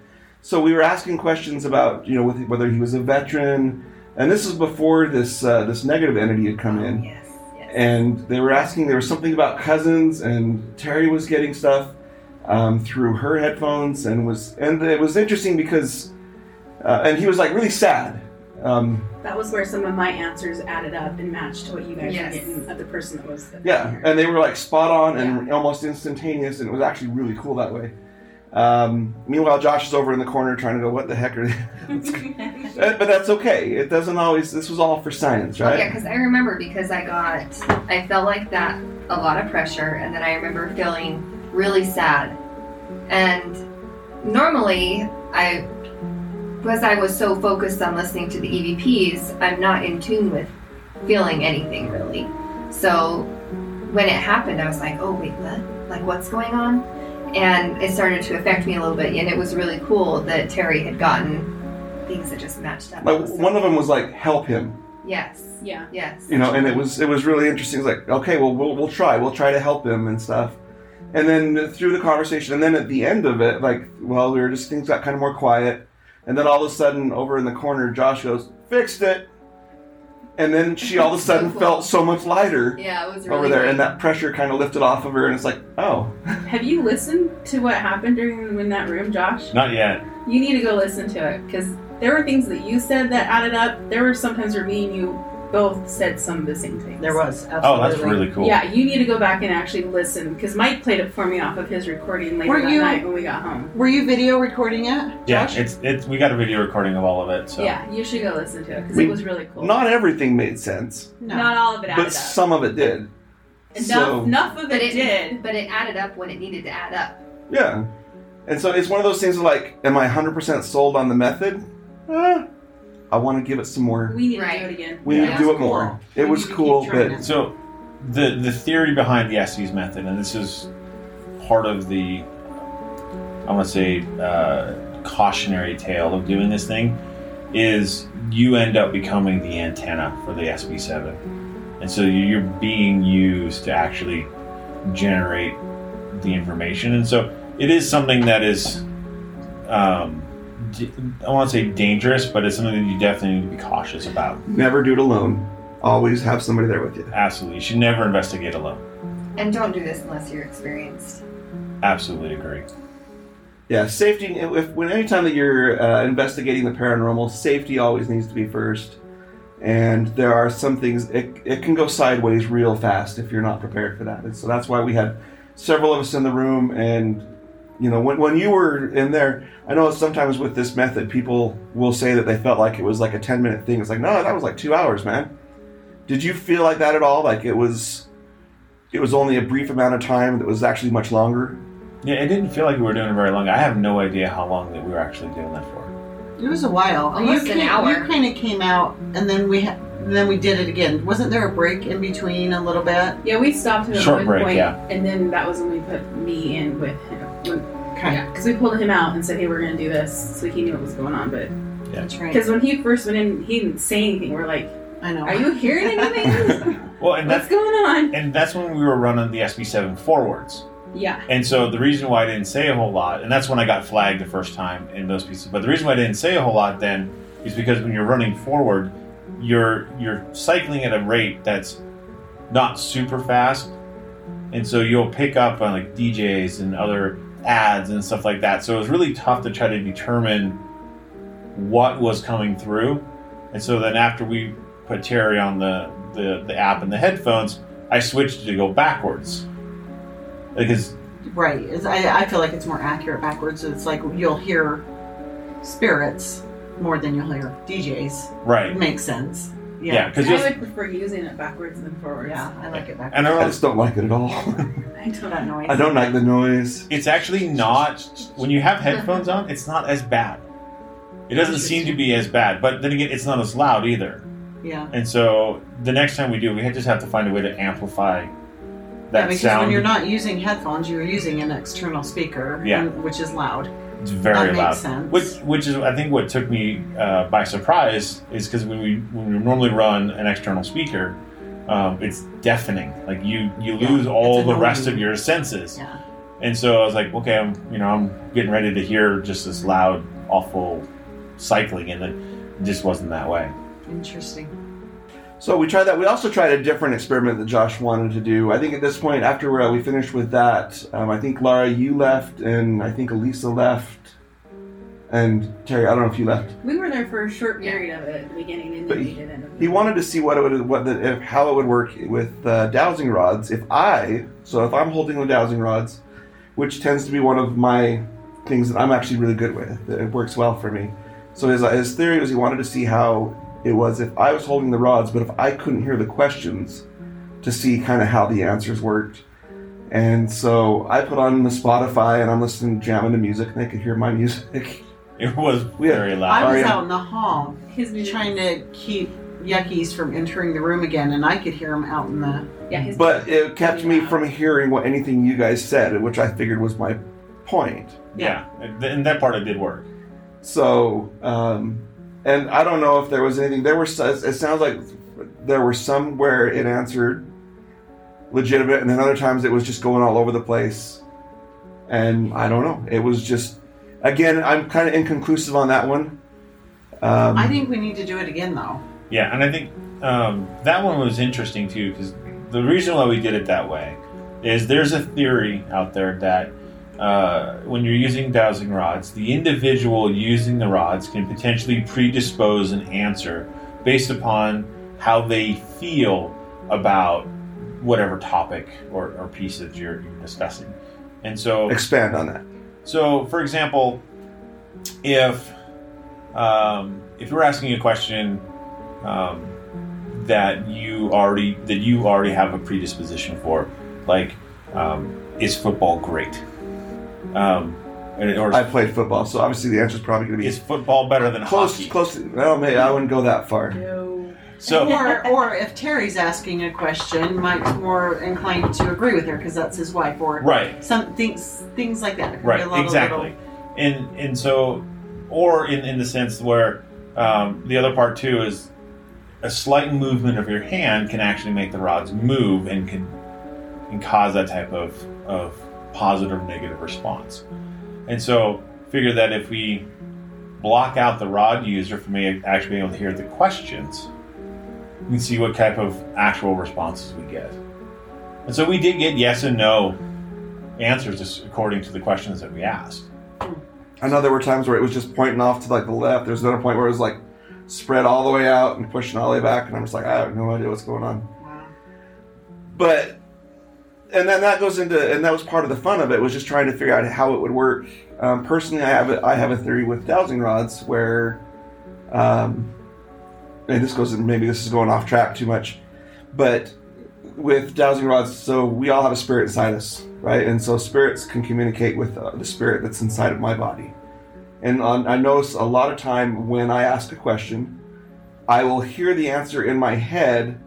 So we were asking questions about, you know, with, whether he was a veteran, and this is before this uh, this negative entity had come in, Yes, yes. and they were asking. There was something about cousins, and Terry was getting stuff um, through her headphones, and was and it was interesting because, uh, and he was like really sad. Um, That was where some of my answers added up and matched to what you guys Yes. were getting of the person that was. Yeah, and they were like spot on and almost instantaneous, and it was actually really cool that way. Um, meanwhile, Josh is over in the corner trying to go, "What the heck are they?" Uh, but that's okay. It doesn't always. This was all for science, Oh, yeah, because I remember because I got, I felt like that a lot of pressure, and then I remember feeling really sad. And normally, I, because I was so focused on listening to the EVPs, I'm not in tune with feeling anything really. So when it happened, I was like, oh wait, what? Like what's going on? And it started to affect me a little bit, and it was really cool that Terry had gotten things that just matched up. Like one of them was like, "Help him," Yes. Yeah. Yes. you know, and it was it was really interesting. It's like, okay, well, we'll we'll try. We'll try to help him and stuff. And then through the conversation, and then at the end of it, like, well, we were just things got kind of more quiet, and then all of a sudden, over in the corner, Josh goes, "Fixed it," and then she all of a So sudden cool. felt so much lighter. Yeah, it was really over there, great. and that pressure kind of lifted off of her, and it's like, oh, Have you listened to what happened during in that room, Josh? Not yet. You need to go listen to it because there were things that you said that added up. There were sometimes where me and you both said some of the same things. There was absolutely. Oh, that's really cool. Yeah, you need to go back and actually listen because Mike played it for me off of his recording later Were that you- night when we got home. Were you video recording it? Yeah, it's it's we got a video recording of all of it. So Yeah, you should go listen to it because it was really cool. Not everything made sense, no. Not all of it added but up. some of it did. enough, so- enough of it, it did. But it added up when it needed to add up. Yeah. And so it's one of those things of like, am I 100% sold on the method? Eh, I want to give it some more. We need Right. to do it again. We need Yeah, to do it's it more. cool. It We was need to keep cool, but it. So, the the theory behind the Estes method, and this is part of the, I want to say, uh, cautionary tale of doing this thing, is you end up becoming the antenna for the SB7, and so you're being used to actually generate the information, and so it is something that is. Um, d- I want to say dangerous, but it's something that you definitely need to be cautious about. never do it alone. Always have somebody there with you. Absolutely, you should never investigate alone. And don't do this unless you're experienced. Absolutely agree. Yeah, safety. If when anytime that you're uh, investigating the paranormal, safety always needs to be first. And there are some things it, it can go sideways real fast if you're not prepared for that. And so that's why we had several of us in the room. And you know, when when you were in there, I know sometimes with this method, people will say that they felt like it was like a ten minute thing. It's like no, that was like two hours, man. Did you feel like that at all? Like it was, it was only a brief amount of time that was actually much longer. Yeah, it didn't feel like we were doing it very long. I have no idea how long that we were actually doing that for. It was a while. Almost you an came, hour. You kind of came out, and then we ha- then we did it again. Wasn't there a break in between a little bit? Yeah, we stopped him at Short one break, point, yeah. and then that was when we put me in with him. When, Okay, Yeah, because we pulled him out and said, "Hey, we're going to do this," so he knew what was going on. But that's right. because when he first went in, he didn't say anything. We're like, I know. "Are you hearing anything? Well, and What's that's going on?" and that's when we were running the SB7 forwards. Yeah, And so the reason why I didn't say a whole lot, and that's when I got flagged the first time in those pieces. But the reason why I didn't say a whole lot then is because when you're running forward, you're you're cycling at a rate that's not super fast, and so you'll pick up on like DJs and other ads and stuff like that. So it was really tough to try to determine what was coming through. And so then after we put Terry on the the, the app and the headphones, I switched to go backwards because right. It's, I, I feel like it's more accurate backwards. It's like you'll hear spirits more than you'll hear DJs. right It makes sense. Yeah, Yeah. because I just would prefer using it backwards than forwards. Yeah, I like it backwards. and I I just don't like it at all. I don't that noise. I don't like the noise. it's actually not when you have headphones on. It's not as bad. It doesn't seem to be as bad, but then again, it's not as loud either. Yeah. And so the next time we do, we just have to find a way to amplify Yeah, that because sound. when you're not using headphones, you're using an external speaker, Yeah. and- which is loud. It's very that loud. sense. Which, which is, I think, what took me uh, by surprise is because when we when we normally run an external speaker, um, it's deafening. Like you you Yeah, lose all the rest of your senses. Yeah. And so I was like, okay, I'm you know I'm getting ready to hear just this loud, awful cycling, and it just wasn't that way. Interesting. So we tried that. We also tried a different experiment that Josh wanted to do. I think at this point, after uh, we finished with that, um, I think Laura, you left, and I think Elisa left, and Terry. I don't know if you left. We were there for a short period of it at the beginning, and But then we did end up. He wanted to see what it would, what the, if, how it would work with uh, dowsing rods. If I, so if I'm holding the dowsing rods, which tends to be one of my things that I'm actually really good with, that it works well for me. So his, his theory was he wanted to see how it was if I was holding the rods, but if I couldn't hear the questions, to see kind of how the answers worked. And so I put on the Spotify and I'm listening, jamming to music, and they could hear my music. It was We had- very I loud. was yeah. out in the hall his music. trying to keep yuckies from entering the room again, and I could hear them out in the. Yeah, his But it kept me from hearing what anything you guys said, which I figured was my point. yeah, and that part it did work. So, um, and I don't know if there was anything. There were. It sounds like there were somewhere it answered legitimate, and then other times it was just going all over the place. And I don't know. It was just. Again, I'm kind of inconclusive on that one. Um, I think we need to do it again, though. Yeah, and I think um, that one was interesting too because the reason why we did it that way is there's a theory out there that uh, when you're using dowsing rods, the individual using the rods can potentially predispose an answer based upon how they feel about whatever topic or, or piece that you're, you're discussing. And so, Expand on that. so for example, if um, if you're asking a question um, that you already that you already have a predisposition for, like um, is football great? Um, and- or I played football, so obviously the answer is probably going to be is football better than close. hockey? Close. To, well, maybe I wouldn't go that far. No. So or, or if Terry's asking a question, Mike's more inclined to agree with her because that's his wife. Or right, some things, things like that. There could be a right, exactly, little- and and so, or in in the sense where um, the other part too is a slight movement of your hand can actually make the rods move and can can cause that type of of positive or negative response. And so, figure that if we block out the rod user from actually being able to hear the questions, we can see what type of actual responses we get. And so we did get yes and no answers just according to the questions that we asked. I know there were times where it was just pointing off to like the left. There's another point where it was like spread all the way out and pushing all the way back, and I'm just like, I have no idea what's going on. But and then that goes into and that was part of the fun of it was just trying to figure out how it would work. Um, personally, I have a, I have a theory with dowsing rods where, um, and this goes maybe this is going off track too much, but with dowsing rods, so we all have a spirit inside us, right? And so spirits can communicate with uh, the spirit that's inside of my body. And on, I notice a lot of time when I ask a question, I will hear the answer in my head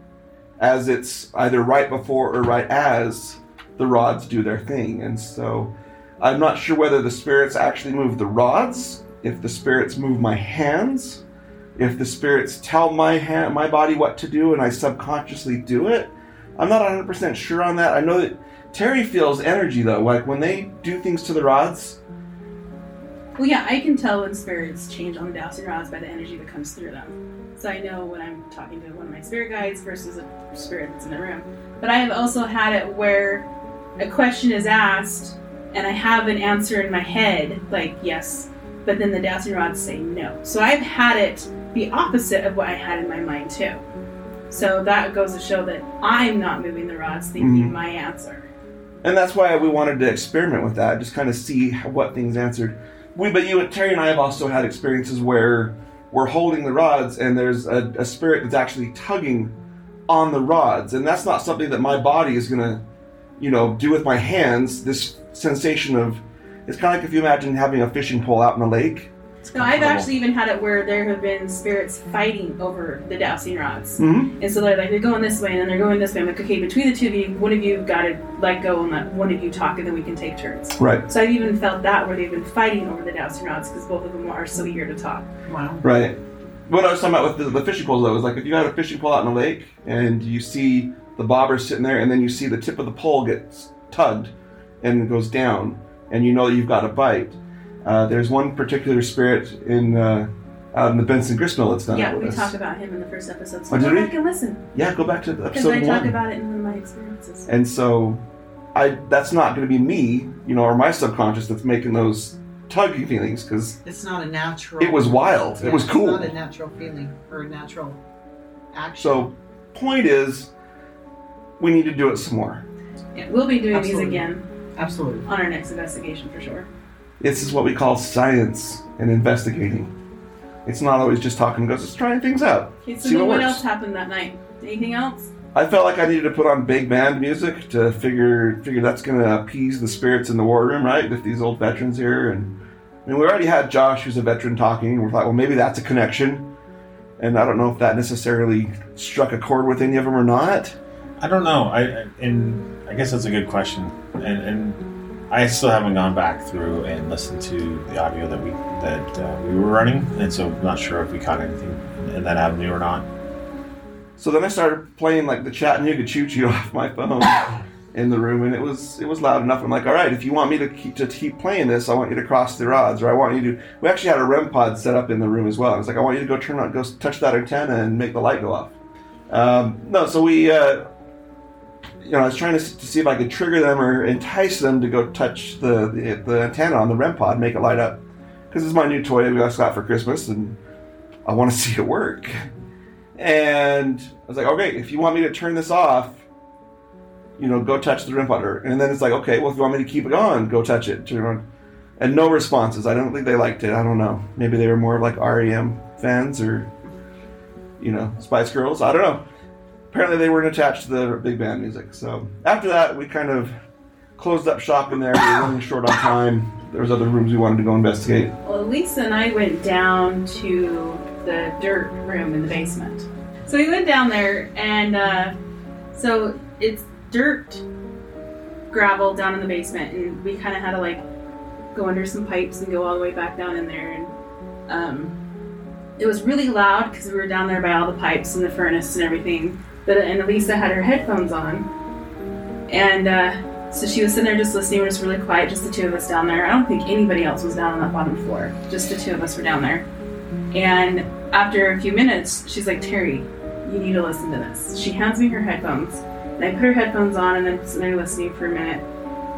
as it's either right before or right as the rods do their thing. And so I'm not sure whether the spirits actually move the rods, if the spirits move my hands, if the spirits tell my hand, my body what to do and I subconsciously do it. I'm not 100% sure on that. I know that Terry feels energy though. Like when they do things to the rods, Well, yeah, I can tell when spirits change on the dowsing rods by the energy that comes through them. So I know when I'm talking to one of my spirit guides versus a spirit that's in the room. But I have also had it where a question is asked and I have an answer in my head, like yes, but then the dowsing rods say no. So I've had it the opposite of what I had in my mind too. So that goes to show that I'm not moving the rods thinking Mhm. my answer. And that's why we wanted to experiment with that, just kind of see what things answered. We, but you, Terry, and I have also had experiences where we're holding the rods, and there's a, a spirit that's actually tugging on the rods, and that's not something that my body is gonna, you know, do with my hands. This sensation of, it's kind of like if you imagine having a fishing pole out in a lake. No, I've actually even had it where there have been spirits fighting over the dowsing rods. Mm-hmm. And so they're like, they're going this way and then they're going this way. I'm like, okay, between the two of you, one of you got to let go and let one of you talk and then we can take turns. Right, So I've even felt that where they've been fighting over the dowsing rods because both of them are so eager to talk. Wow. right. What I was talking about with the, the fishing poles, though, is like if you had a fishing pole out in a lake and you see the bobber sitting there, and then you see the tip of the pole gets tugged and it goes down, and you know that you've got a bite. Uh, there's one particular spirit in uh, out in the Benson Gristmill that's done yeah, it with we us. talked about him in the first episode. So Oh, did go we? back and listen yeah, go back to because episode I one. talk about it in one of my experiences. and so, I that's not going to be me, you know, or my subconscious that's making those tuggy feelings because It's not a natural. it was wild. Yeah, it was it's cool. not a natural feeling or a natural action. So, point is, we need to do it some more. Yeah, we'll be doing Absolutely. these again absolutely. on our next investigation for sure. This is what we call science and investigating. It's not always just talking. It goes, let's trying things out. Okay, so See then what what works. else happened that night? Anything else? I felt like I needed to put on big band music to figure figure that's going to appease the spirits in the war room, right? With these old veterans here, and I mean, we already had Josh, who's a veteran, talking. and We thought, well, maybe that's a connection. And I don't know if that necessarily struck a chord with any of them or not. I don't know. I I- and I guess that's a good question, and and I still haven't gone back through and listened to the audio that we that uh, we were running, and so I'm not sure if we caught anything in that avenue or not. So then I started playing like the Chattanooga Choo Choo off my phone in the room, and it was it was loud enough. I'm like, all right, if you want me to keep to keep playing this, I want you to cross the rods, or I want you to. We actually had a REM pod set up in the room as well. I was like, I want you to go turn on, go touch that antenna and make the light go off. Um, no, so we, uh, you know, I was trying to, to see if I could trigger them or entice them to go touch the the, the antenna on the REM pod, make it light up, because it's my new toy we just got for Christmas, and I want to see it work. And I was like, okay, if you want me to turn this off, you know, go touch the REM button. And then it's like, okay, well, if you want me to keep it on, go touch it. Turn it on. And no responses. I don't think they liked it. I don't know. Maybe they were more like REM fans or, you know, Spice Girls. I don't know. Apparently, they weren't attached to the big band music. So after that, we kind of closed up shop in there. We were running short on time. There was other rooms we wanted to go investigate. Well, Lisa and I went down to the dirt room in the basement. So we went down there, and uh, so it's dirt gravel down in the basement, and we kind of had to like go under some pipes and go all the way back down in there. And um, it was really loud because we were down there by all the pipes and the furnace and everything. But and Lisa had her headphones on, and uh, so she was sitting there just listening. We're just really quiet, just the two of us down there. I don't think anybody else was down on that bottom floor. Just the two of us were down there. And after a few minutes, she's like, Terry, you need to listen to this. She hands me her headphones, and I put her headphones on, and then sitting there listening for a minute,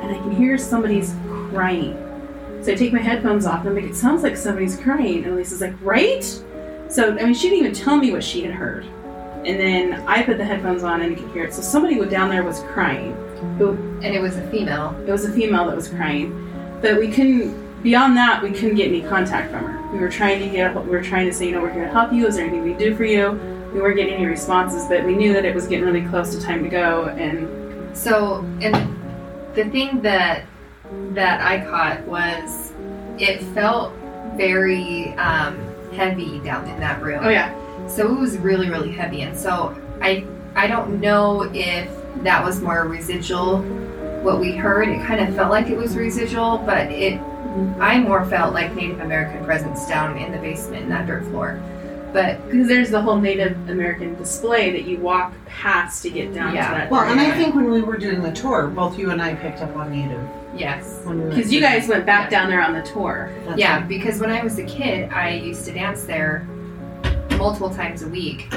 and I can hear somebody's crying. So I take my headphones off, and I'm like, it sounds like somebody's crying. And Lisa's like, right? So, I mean, she didn't even tell me what she had heard. And then I put the headphones on, and I could hear it. So somebody down there was crying. Who And it was a female. it was a female that was crying, but we couldn't. Beyond that, we couldn't get any contact from her. We were trying to get. We were trying to say, you know, we're here to help you. Is there anything we can do for you? We weren't getting any responses, but we knew that it was getting really close to time to go. And So, and the thing that that I caught was it felt very um, heavy down in that room. oh yeah, So it was really, really heavy, and so I I don't know if that was more residual. What we heard, it kind of felt like it was residual, but it I more felt like Native American presence down in the basement in that dirt floor. But because there's the whole Native American display that you walk past to get down Yeah. to that. Well, and I think when we were doing the tour, both you and I picked up on native. yes, When we because you guys went back Yeah. down there on the tour. That's yeah, right. because when I was a kid, I used to dance there multiple times a week,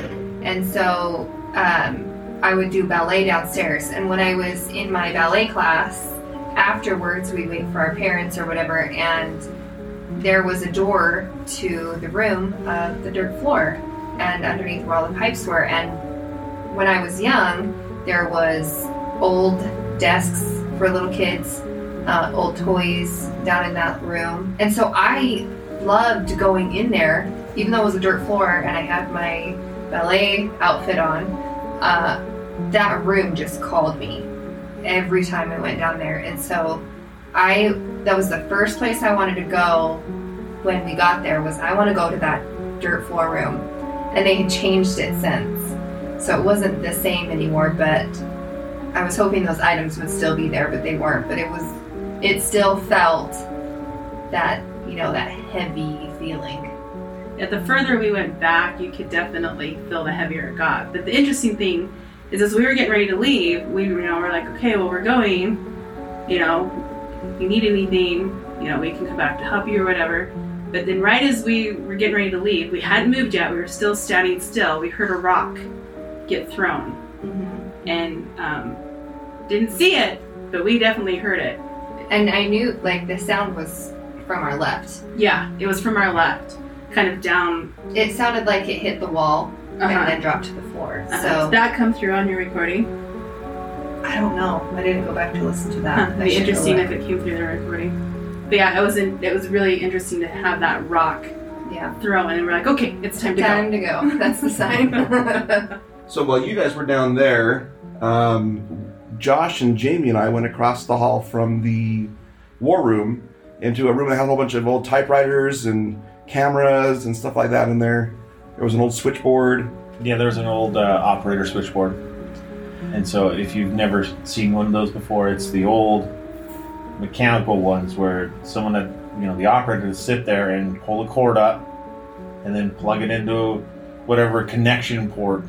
and so um, I would do ballet downstairs. And when I was in my ballet class, afterwards we'd wait for our parents or whatever, and there was a door to the room of the dirt floor, and underneath where all the pipes were. And when I was young, there was old desks for little kids, uh, old toys down in that room, and so I loved going in there, even though it was a dirt floor and I had my ballet outfit on. Uh, that room just called me every time I went down there, and so I that was the first place I wanted to go when we got there was I want to go to that dirt floor room, and they had changed it since, so it wasn't the same anymore. But I was hoping those items would still be there, but they weren't. But it was it still felt that you know that heavy feeling. Yeah, the further we went back, you could definitely feel the heavier it got. But the interesting thing is, as we were getting ready to leave, we you know we're like, okay, well we're going. You know, if you need anything, you know, we can come back to help you or whatever. But then, right as we were getting ready to leave, we hadn't moved yet. We were still standing still. We heard a rock get thrown, and um, didn't see it, but we definitely heard it. And I knew like the sound was from our left. Yeah, it was from our left, kind of down. It sounded like it hit the wall Uh-huh. and then dropped to the floor. Uh-huh. So Did that come through on your recording? I don't know. I didn't go back to listen to Huh, that. It'd be interesting if it came through the recording. But yeah, it was in, it was really interesting to have that rock yeah, throw, and we're like, okay, it's time to time go. to go. That's the sign. So while you guys were down there, um, Josh and Jamie and I went across the hall from the war room into a room that had a whole bunch of old typewriters and cameras and stuff like that in there. There was an old switchboard. Yeah, there's an old uh, operator switchboard. And so if you've never seen one of those before, it's the old mechanical ones where someone that, you know, the operator would sit there and pull a cord up and then plug it into whatever connection port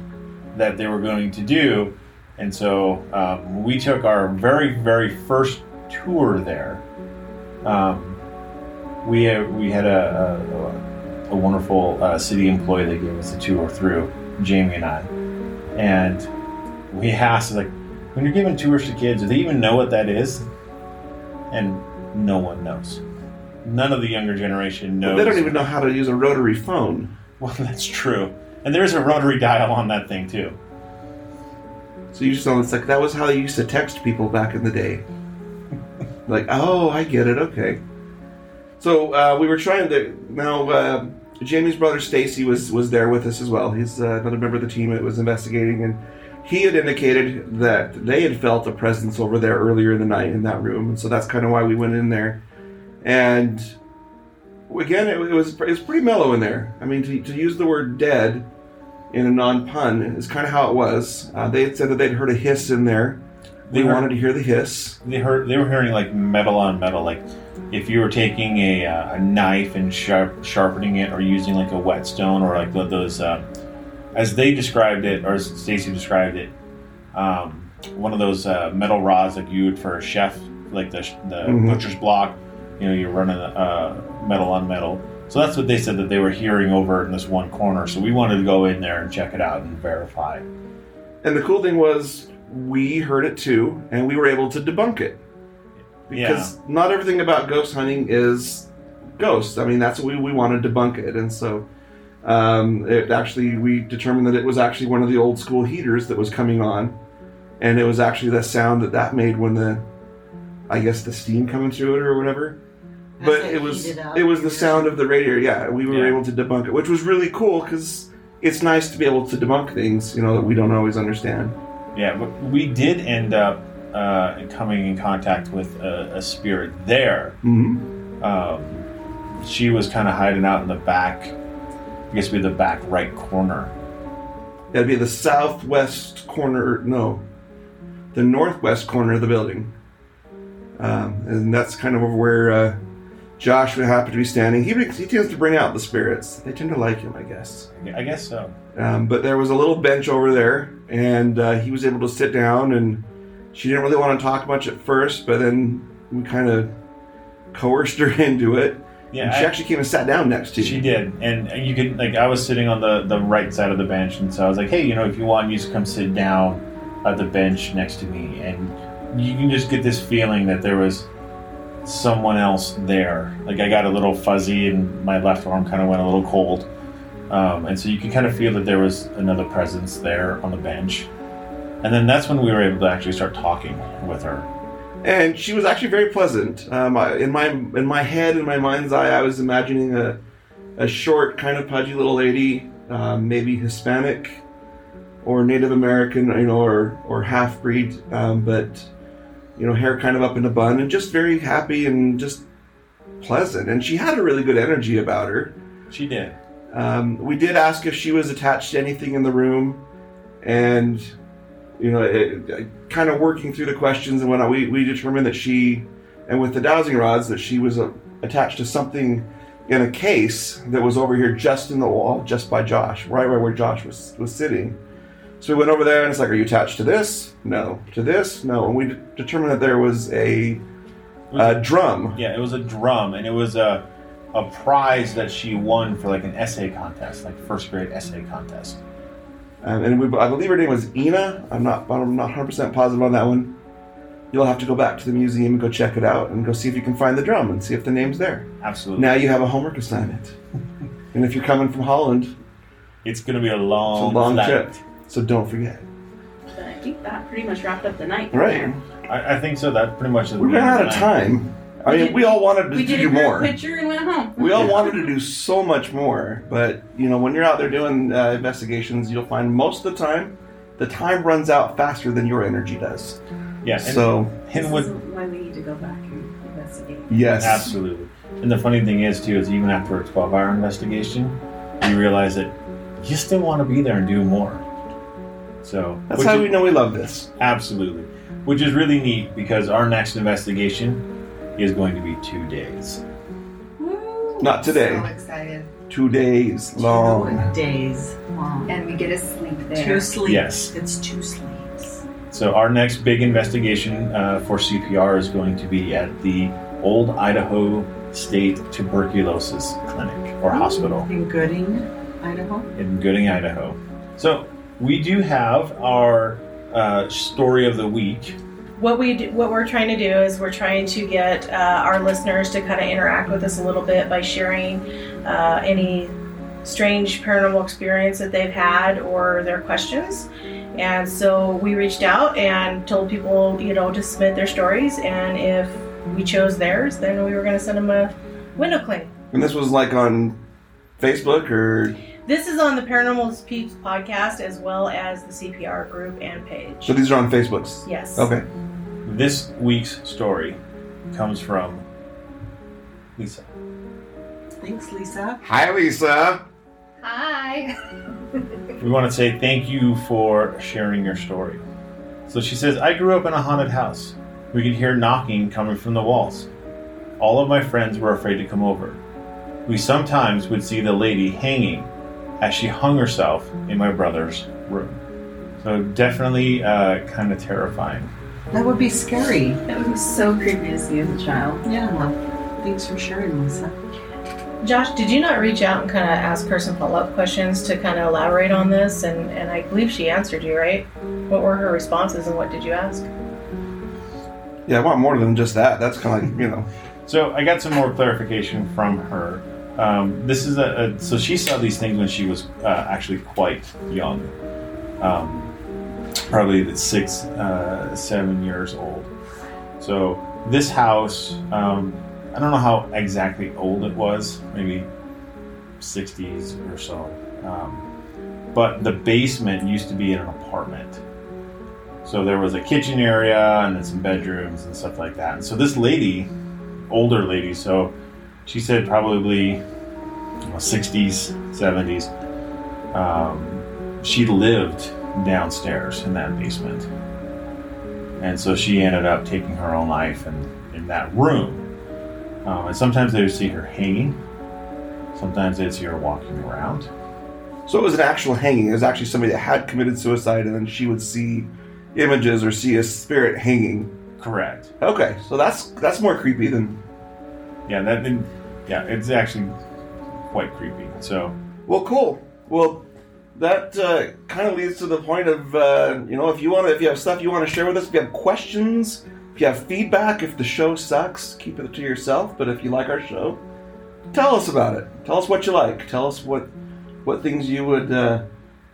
that they were going to do. And so um, we took our very, very first tour there. Um, we, had, we had a, a, a wonderful uh, city employee that gave us a tour through, Jamie and I. And we asked, like, when you're giving tours to kids, do they even know what that is? And no one knows. None of the younger generation knows. They don't even know how to use a rotary phone. Well, that's true. And there's a rotary dial on that thing too. So you just know it's like that was how they used to text people back in the day. like, oh, I get it. Okay. So uh, we were trying to now. Uh, Jamie's brother Stacy was was there with us as well. He's uh, another member of the team that was investigating, and he had indicated that they had felt a presence over there earlier in the night in that room, and so that's kind of why we went in there. And again, it, it was it was pretty mellow in there. I mean, to, to use the word "dead" in a non-pun is kind of how it was. Uh, they had said that they'd heard a hiss in there. They We heard- wanted to hear the hiss. They heard they were hearing like metal on metal, like if you were taking a, uh, a knife and sharp, sharpening it, or using like a whetstone, or like those, uh, as they described it, or as Stacy described it, um, one of those uh, metal rods like you would for a chef, like the the Mhm. butcher's block. You know, you're running uh, metal on metal. So that's what they said that they were hearing over in this one corner. So we wanted to go in there and check it out and verify. And the cool thing was, we heard it too, and we were able to debunk it. Because not everything about ghost hunting is ghosts. I mean, that's what we, we wanted to debunk it. And so um, it actually, we determined that it was actually one of the old school heaters that was coming on. And it was actually the sound that that made when the, I guess, the steam coming through it or whatever. As But it was heated it was the sound of the radiator. Yeah, we were Yeah. able to debunk it, which was really cool because it's nice to be able to debunk things, you know, that we don't always understand. Yeah, but we did end up uh, coming in contact with a, a spirit there. Mm-hmm. Um, she was kind of hiding out in the back, I guess, be the back right corner. That'd be the southwest corner. No, the northwest corner of the building, um, and that's kind of where uh, Josh would happen to be standing. He he tends to bring out the spirits. They tend to like him, I guess. I guess so. Um, but there was a little bench over there, and uh, he was able to sit down. And she didn't really want to talk much at first, but then we kind of coerced her into it. Yeah, and she I- actually came and sat down next to you. She did, and you could like I was sitting on the the right side of the bench, and so I was like, hey, you know, if you want, you just come sit down at the bench next to me, and you can just get this feeling that there was someone else there. Like I got a little fuzzy, and my left arm kind of went a little cold, um, and so you could kind of feel that there was another presence there on the bench. And then that's when we were able to actually start talking with her. and she was actually very pleasant. Um, in my in my head, in my mind's eye, I was imagining a a short, kind of pudgy little lady, um, maybe Hispanic or Native American, you know, or or half breed, um, but you know, hair kind of up in a bun, and just very happy and just pleasant. And she had a really good energy about her. She did. Um, we did ask if she was attached to anything in the room, and you know, it, it- kind of working through the questions and whatnot, we, we determined that she, and with the dowsing rods, that she was uh, attached to something in a case that was over here, just in the wall, just by Josh, right where where Josh was was sitting. So we went over there, and it's like, "Are you attached to this? No. To this? No." And we de- determined that there was a, a drum. Yeah, it was a drum, and it was a a prize that she won for like an essay contest, like first grade essay contest. Um, and we, I believe her name was Ina. I'm not, I'm not 100 percent positive on that one. You'll have to go back to the museum and go check it out and go see if you can find the drum and see if the name's there. Absolutely, Now you have a homework assignment. and if you're coming from Holland, it's going to be a it's a long, long flight. trip, so don't forget. But I think that pretty much wrapped up the night. Right. I, I think so. That pretty much is. We the ran out end of the night. time. I mean, we all wanted to We did do a group more. picture and went home. We all wanted to do so much more, but you know, when you're out there doing uh, investigations, you'll find most of the time the time runs out faster than your energy does. Yeah, and, So This and what, is why we need to go back and investigate. yes, absolutely. And the funny thing is too is even after a 12-hour investigation, you realize that you still want to be there and do more. So that's which how is- we know we love this. Absolutely. Which is really neat because our next investigation is going to be two days. Woo! Not today. So excited. Two days long. Two days long. And we get to sleep there. Two sleeps. Yes. It's two sleeps. So our next big investigation uh, for CPR is going to be at the Old Idaho State Tuberculosis Clinic or Hospital In Gooding, Idaho. in Gooding, Idaho. So we do have our uh, story of the week. what we do, what we're trying to do is we're trying to get uh, our listeners to kind of interact with us a little bit by sharing uh, any strange paranormal experience that they've had or their questions. And so we reached out and told people, you know, to submit their stories. And if we chose theirs, then we were going to send them a window cling. And this was like on Facebook or This is on the Paranormal Peeps podcast as well as the CPR group and page. so these are on Facebooks. Yes. Okay. This week's story comes from Lisa. Thanks, Lisa. Hi, Lisa. Hi. We want to say thank you for sharing your story. So she says, I grew up in a haunted house. We could hear knocking coming from the walls. All of my friends were afraid to come over. We sometimes would see the lady hanging as she hung herself in my brother's room. So definitely uh, kind of terrifying. That would be scary. That would be so creepy to see as a child. Yeah. Thanks for sharing, Lisa. Josh, did you not reach out and kind of ask her some follow up questions to kind of elaborate on this? And, and I believe she answered you, right? What were her responses and what did you ask? Yeah, I want more than just that. That's kind of like you know. So I got some more clarification from her. Um, this is a, a so she saw these things when she was uh, actually quite young, um, probably six, uh, seven years old. So this house, um, I don't know how exactly old it was, maybe 60s or so. Um, but the basement used to be in an apartment. So there was a kitchen area and then some bedrooms and stuff like that. And so this lady, older lady, so she said probably you know, 60s, 70s, um, she lived downstairs in that basement. And so she ended up taking her own life in, in that room. Um, and sometimes they would see her hanging, sometimes they'd see her walking around. So it was an actual hanging. It was actually somebody that had committed suicide, and then she would see images or see a spirit hanging. Correct. Okay, so that's that's more creepy than. Yeah, that. and- Yeah, it's actually quite creepy. So Well, cool. Well, that uh, kind of leads to the point of uh, you know if you want to if you have stuff you want to share with us, if you have questions, if you have feedback, if the show sucks, keep it to yourself. But if you like our show, tell us about it. Tell us what you like. Tell us what what things you would uh,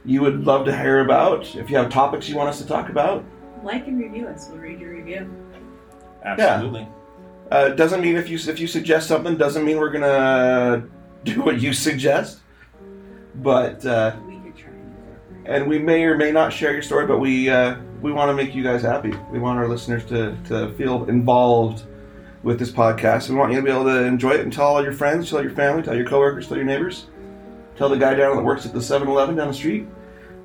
you would love to hear about. If you have topics you want us to talk about. Like and review us. We'll read your review. absolutely. Uh, doesn't mean if you if you suggest something doesn't mean we're gonna do what you suggest. But uh, and we may or may not share your story, but we uh, we want to make you guys happy. We want our listeners to, to feel involved with this podcast. We want you to be able to enjoy it and tell all your friends, tell your family, tell your coworkers, tell your neighbors, tell the guy down that works at the 7-Eleven down the street.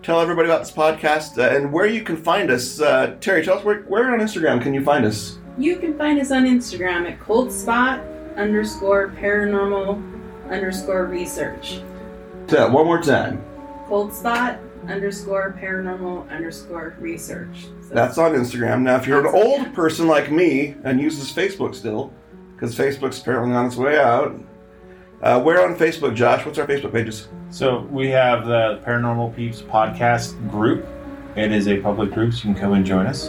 Tell everybody about this podcast uh, and where you can find us. Uh, Terry, tell us where, where on Instagram can you find us? You can find us on Instagram at cold spot underscore paranormal underscore research. Tell one more time. Cold spot underscore paranormal underscore research. So That's on Instagram. Now, if you're an old yeah. person like me and uses Facebook still, because Facebook's apparently on its way out, uh, where on Facebook, Josh? What's our Facebook pages? So we have the Paranormal Peeps podcast group. It is a public group, so you can come and join us.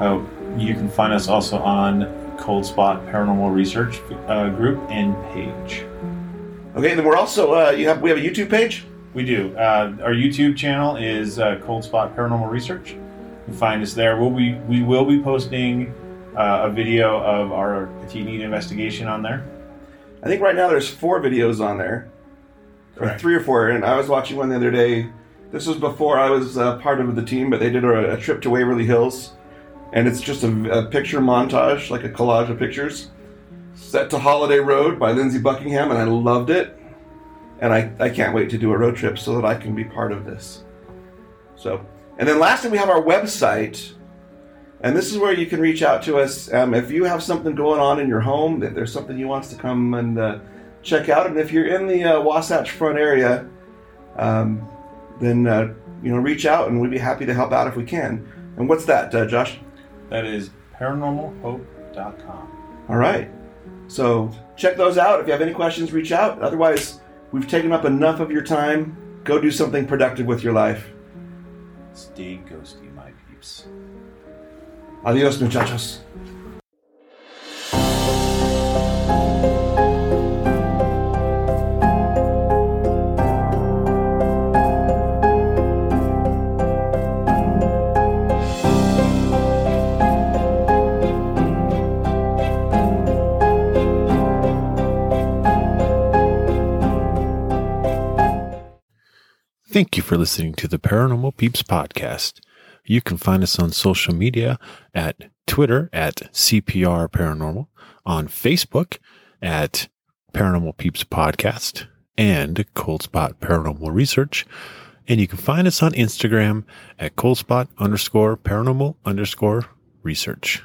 Uh, you can find us also on Cold Spot Paranormal Research uh, group and page. Okay, and then we're also uh, you have we have a YouTube page. We do. Uh, our YouTube channel is uh, Cold Spot Paranormal Research. You can find us there. We'll be, we will be posting uh, a video of our Peteetneet investigation on there. I think right now there's four videos on there, or three or four. And I was watching one the other day. This was before I was uh, part of the team, but they did a, a trip to Waverly Hills, and it's just a, a picture montage, like a collage of pictures, set to Holiday Road by Lindsey Buckingham, and I loved it. And I, I can't wait to do a road trip so that I can be part of this. So, and then lastly, we have our website, and this is where you can reach out to us um, if you have something going on in your home. If there's something you want to come and uh, check out, and if you're in the uh, Wasatch Front area, um, then uh, you know reach out, and we'd be happy to help out if we can. And what's that, uh, Josh? That is paranormalhope.com. All right. So check those out. If you have any questions, reach out. Otherwise, we've taken up enough of your time. Go do something productive with your life. Stay ghosty, my peeps. Adios, muchachos. Thank you for listening to the Paranormal Peeps podcast. You can find us on social media at Twitter at CPR Paranormal, on Facebook at Paranormal Peeps Podcast and Cold Spot Paranormal Research. And you can find us on Instagram at coldspot underscore paranormal underscore research.